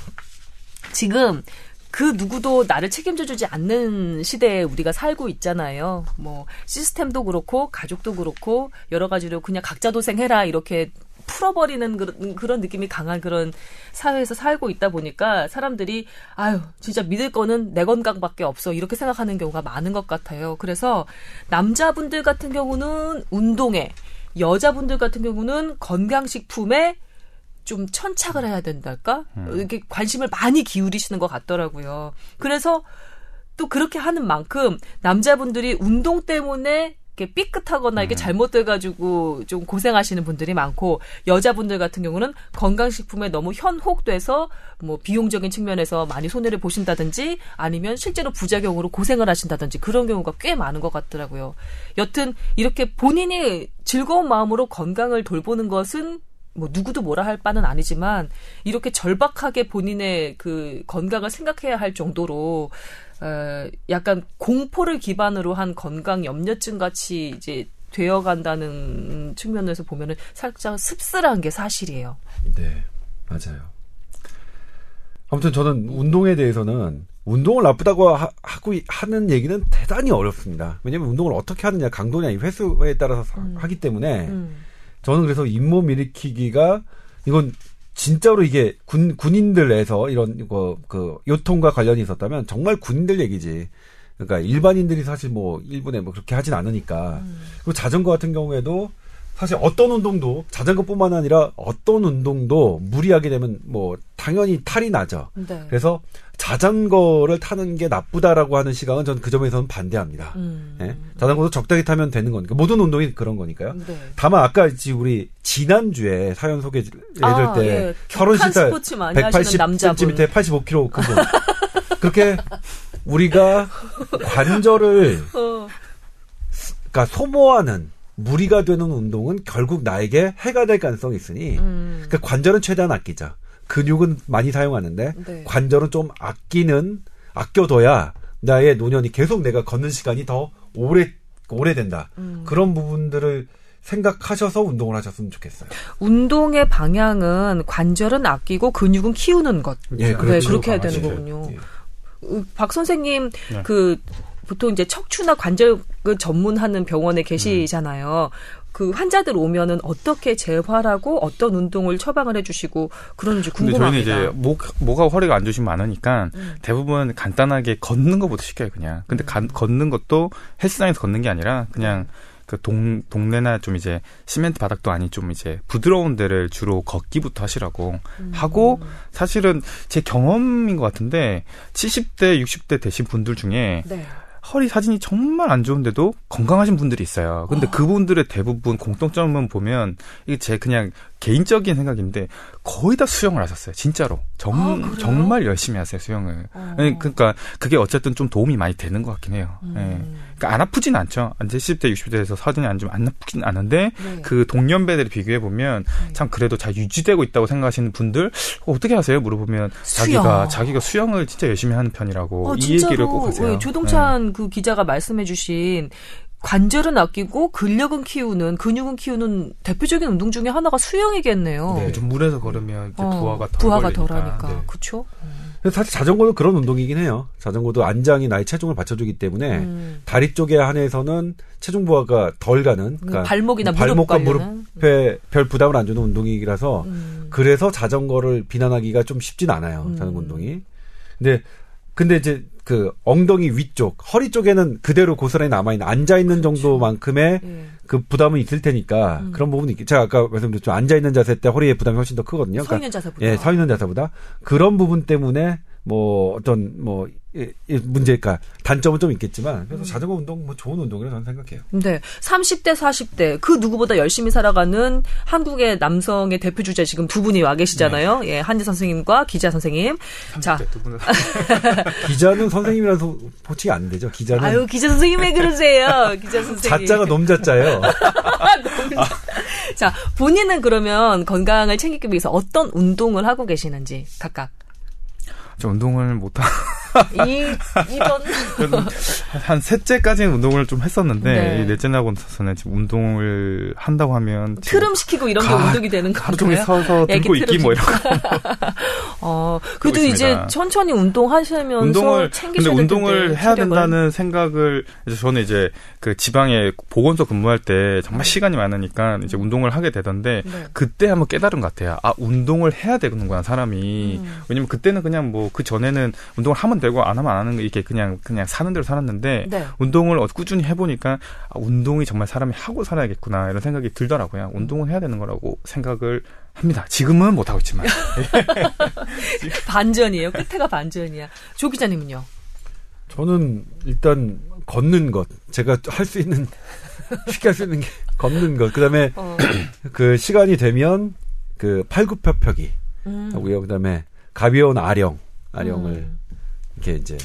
Speaker 1: 지금 그 누구도 나를 책임져주지 않는 시대에 우리가 살고 있잖아요. 뭐 시스템도 그렇고 가족도 그렇고 여러 가지로 그냥 각자 도생해라 이렇게 풀어버리는 그런, 그런 느낌이 강한 그런 사회에서 살고 있다 보니까 사람들이 아유 진짜 믿을 거는 내 건강밖에 없어 이렇게 생각하는 경우가 많은 것 같아요. 그래서 남자분들 같은 경우는 운동에 여자분들 같은 경우는 건강식품에 좀 천착을 해야 된달까? 음. 이렇게 관심을 많이 기울이시는 것 같더라고요. 그래서 또 그렇게 하는 만큼 남자분들이 운동 때문에 이렇게 삐끗하거나 이게 음. 잘못돼가지고 좀 고생하시는 분들이 많고 여자분들 같은 경우는 건강식품에 너무 현혹돼서 뭐 비용적인 측면에서 많이 손해를 보신다든지 아니면 실제로 부작용으로 고생을 하신다든지 그런 경우가 꽤 많은 것 같더라고요. 여튼 이렇게 본인이 즐거운 마음으로 건강을 돌보는 것은 뭐 누구도 뭐라 할 바는 아니지만 이렇게 절박하게 본인의 그 건강을 생각해야 할 정도로 어, 약간 공포를 기반으로 한 건강 염려증 같이 이제 되어 간다는 측면에서 보면은 살짝 씁쓸한 게 사실이에요.
Speaker 2: 네, 맞아요. 아무튼 저는 운동에 대해서는 운동을 나쁘다고 하, 고 하는 얘기는 대단히 어렵습니다. 왜냐하면 운동을 어떻게 하느냐 강도냐 횟수에 따라서 음. 하기 때문에 음. 저는 그래서 잇몸 일으키기가 이건 진짜로 이게 군 군인들에서 이런 거그 요통과 관련이 있었다면 정말 군인들 얘기지. 그러니까 일반인들이 사실 뭐 일본에 뭐 그렇게 하진 않으니까. 음. 그리고 자전거 같은 경우에도 사실 어떤 운동도 자전거뿐만 아니라 어떤 운동도 무리하게 되면 뭐 당연히 탈이 나죠. 네. 그래서 자전거를 타는 게 나쁘다라고 하는 시각은 저는 그 점에서는 반대합니다. 음. 예? 자전거도 적당히 타면 되는 거니까 모든 운동이 그런 거니까요. 네. 다만 아까 우리 지난 주에 사연 소개해줄 아, 때 예.
Speaker 1: 결혼 시달 180cm에
Speaker 2: 85kg 그분 그렇게 우리가 관절을 어. 그러니까 소모하는 무리가 되는 운동은 결국 나에게 해가 될 가능성이 있으니 음. 그러니까 관절은 최대한 아끼자. 근육은 많이 사용하는데 네. 관절은 좀 아끼는 아껴둬야 나의 노년이 계속 내가 걷는 시간이 더 오래 오래된다. 음. 그런 부분들을 생각하셔서 운동을 하셨으면 좋겠어요.
Speaker 1: 운동의 방향은 관절은 아끼고 근육은 키우는 것. 예, 그렇죠. 네, 그렇게 해야 되는 거군요. 예. 박 선생님 네. 그 보통 이제 척추나 관절 전문하는 병원에 계시잖아요. 그 환자들 오면은 어떻게 재활하고 어떤 운동을 처방을 해주시고 그런지 궁금합니다.
Speaker 3: 저희는 이제 목 목하고 허리가 안 좋으신 많으니까 음. 대부분 간단하게 걷는 것부터 시켜요 그냥. 근데 가, 음. 걷는 것도 헬스장에서 걷는 게 아니라 그냥 그 동, 동네나 좀 이제 시멘트 바닥도 아닌 좀 이제 부드러운 데를 주로 걷기부터 하시라고 음. 하고 사실은 제 경험인 것 같은데 70대, 60대 되신 분들 중에 네. 허리 사진이 정말 안 좋은데도 건강하신 분들이 있어요. 근데 어. 그분들의 대부분 공통점은 보면 이게 제 그냥 개인적인 생각인데 거의 다 수영을 하셨어요. 진짜로. 정, 아, 정말 열심히 하세요, 수영을. 어. 그러니까 그게 어쨌든 좀 도움이 많이 되는 것 같긴 해요. 음. 네. 그러니까 안 아프진 않죠. 70대, 60대에서 사진이 안 좋으면 안 아프진 않은데 네. 그 동년배들을 비교해 보면 네. 참 그래도 잘 유지되고 있다고 생각하시는 분들 어떻게 하세요? 물어보면 수영. 자기가 자기가 수영을 진짜 열심히 하는 편이라고 어, 이 얘기를 꼭 하세요. 네,
Speaker 1: 조동찬 그 기자가 말씀해주신 관절은 아끼고 근력은 키우는 근육은 키우는 대표적인 운동 중에 하나가 수영이겠네요.
Speaker 3: 네, 좀 물에서 걸으면 이제 어, 부하가 덜
Speaker 1: 부하가 덜하니까 네. 그렇죠.
Speaker 2: 사실 자전거도 그런 운동이긴 해요. 자전거도 안장이 나의 체중을 받쳐주기 때문에 음. 다리 쪽에 한해서는 체중 부하가 덜 가는
Speaker 1: 그러니까 발목이나
Speaker 2: 발목과 무릎에 별 부담을 안 주는 운동이라서 음. 그래서 자전거를 비난하기가 좀 쉽진 않아요. 음. 자전거 운동이. 근데 근데 이제 그 엉덩이 위쪽, 허리 쪽에는 그대로 고스란히 남아 있는 앉아 있는 그렇죠. 정도만큼의 예. 그 부담은 있을 테니까 음. 그런 부분이 있 제가 아까 말씀드렸죠. 앉아 있는 자세 때 허리의 부담이 훨씬 더 크거든요.
Speaker 1: 서 있는 그러니까, 자세보다.
Speaker 2: 예, 서 있는 자세보다 그런 부분 때문에 뭐 어떤 뭐 문제일까 단점은 좀 있겠지만 그래서 음. 자전거 운동 뭐 좋은 운동이라고 저는 생각해요.
Speaker 1: 네, 30대 40대 그 누구보다 열심히 살아가는 한국의 남성의 대표 주자 지금 두 분이 와 계시잖아요. 네. 예, 한지 선생님과 기자 선생님.
Speaker 3: 자,
Speaker 2: 기자는 선생님이라서 보칭이 안 되죠. 기자는
Speaker 1: 아유 기자 선생님 왜 그러세요? 기자 선생님.
Speaker 2: 자자가 놈자자예요.
Speaker 1: 자, 본인은 그러면 건강을 챙기기 위해서 어떤 운동을 하고 계시는지 각각.
Speaker 3: 저 운동을 못 하.
Speaker 1: 이 이런
Speaker 3: 한 셋째까지는 운동을 좀 했었는데 네. 넷째 나고 나서는 지금 운동을 한다고 하면
Speaker 1: 트름 시키고 이런 게 가, 운동이 되는 거예요.
Speaker 3: 하루 종일 서서 들고 있기 뭐 이런 거.
Speaker 1: 어, 그래도 이제 천천히 운동하시면서 운동을 근데
Speaker 3: 운동을 해야 체력을. 된다는 생각을 이제 저는 이제 그 지방에 보건소 근무할 때 정말 시간이 많으니까 이제 운동을 하게 되던데 네. 그때 한번 깨달은 것 같아요. 아 운동을 해야 되는구나 사람이. 음. 왜냐면 그때는 그냥 뭐 그 전에는 운동을 하면 되고 안 하면 안 하는 거 이렇게 그냥 그냥 사는 대로 살았는데 네. 운동을 꾸준히 해보니까 아, 운동이 정말 사람이 하고 살아야겠구나 이런 생각이 들더라고요. 운동은 해야 되는 거라고 생각을 합니다. 지금은 못 하고 있지만
Speaker 1: 반전이에요. 끝에가 반전이야. 조 기자님은요?
Speaker 2: 저는 일단 걷는 것 제가 할 수 있는 쉽게 할 수 있는 게 걷는 것 그다음에 어. 그 시간이 되면 그 팔굽혀펴기 음. 하고요. 그다음에 가벼운 아령 아령을 음. 이렇게 이제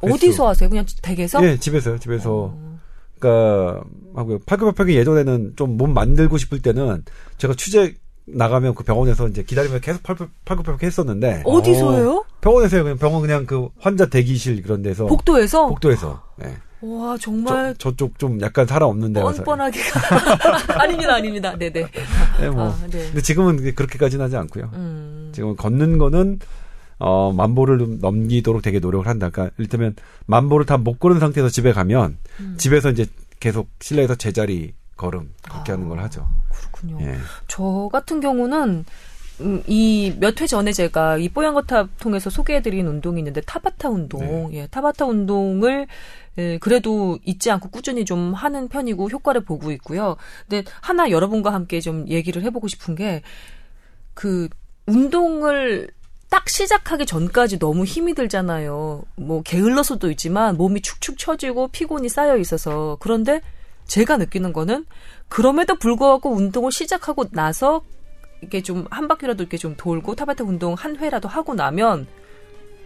Speaker 1: 어디서 하세요? 그냥 댁에서?
Speaker 2: 예, 집에서요. 집에서. 어. 그러니까 하고요. 팔굽혀펴기 예전에는 좀 몸 만들고 싶을 때는 제가 취재 나가면 그 병원에서 이제 기다리면 계속 팔굽혀펴기 했었는데
Speaker 1: 어디서요? 어,
Speaker 2: 병원에서요. 그냥 병원 그냥 그 환자 대기실 그런 데서
Speaker 1: 복도에서
Speaker 2: 복도에서. 네.
Speaker 1: 와 정말
Speaker 2: 저, 쪽좀 약간 살아 없는 데
Speaker 1: 가서 뻔뻔하게 아닙니다 아닙니다 네네
Speaker 2: 네, 뭐 아, 네. 근데 지금은 그렇게까지는 하지 않고요 음. 지금 걷는 거는 어, 만보를 넘기도록 되게 노력을 한다. 그러니까 이를테면 만보를 다 못 걸은 상태에서 집에 가면 음. 집에서 이제 계속 실내에서 제자리 걸음 그렇게 아, 하는 걸 하죠.
Speaker 1: 그렇군요. 예. 저 같은 경우는 음, 이몇 회 전에 제가 이 뽀얀거탑 통해서 소개해드린 운동이 있는데 타바타 운동, 네. 예, 타바타 운동을 예, 그래도 잊지 않고 꾸준히 좀 하는 편이고 효과를 보고 있고요. 근데 하나 여러분과 함께 좀 얘기를 해보고 싶은 게 그 운동을 딱 시작하기 전까지 너무 힘이 들잖아요. 뭐 게을러서도 있지만 몸이 축축 처지고 피곤이 쌓여 있어서 그런데 제가 느끼는 거는 그럼에도 불구하고 운동을 시작하고 나서 이렇게 좀 한 바퀴라도 이렇게 좀 돌고 타바타 운동 한 회라도 하고 나면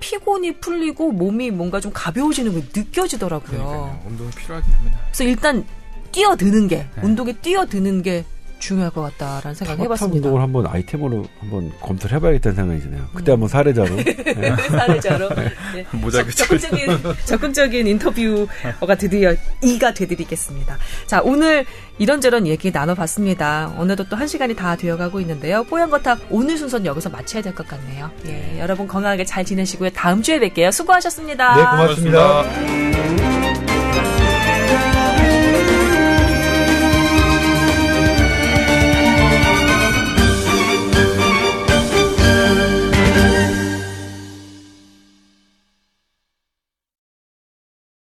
Speaker 1: 피곤이 풀리고 몸이 뭔가 좀 가벼워지는 게
Speaker 3: 느껴지더라고요. 운동이 필요하긴 합니다.
Speaker 1: 그래서 일단 뛰어드는 게 네. 운동에 뛰어드는 게 중요할 것 같다라는 생각 해봤습니다.
Speaker 2: 운동을 한번 아이템으로 한번 검토를 해봐야겠다는 생각이 드네요. 그때 음. 한번 사례자로. 네.
Speaker 1: 사례자로. 네. 모자 적극적인, 적극적인 인터뷰가 드디어 이가 되드리겠습니다. 자, 오늘 이런저런 얘기 나눠봤습니다. 오늘도 또한 시간이 다 되어가고 있는데요. 뽀얀거탑 오늘 순서는 여기서 마쳐야 될 것 같네요. 예, 여러분 건강하게 잘 지내시고요. 다음 주에 뵐게요. 수고하셨습니다.
Speaker 2: 네, 고맙습니다. 고맙습니다.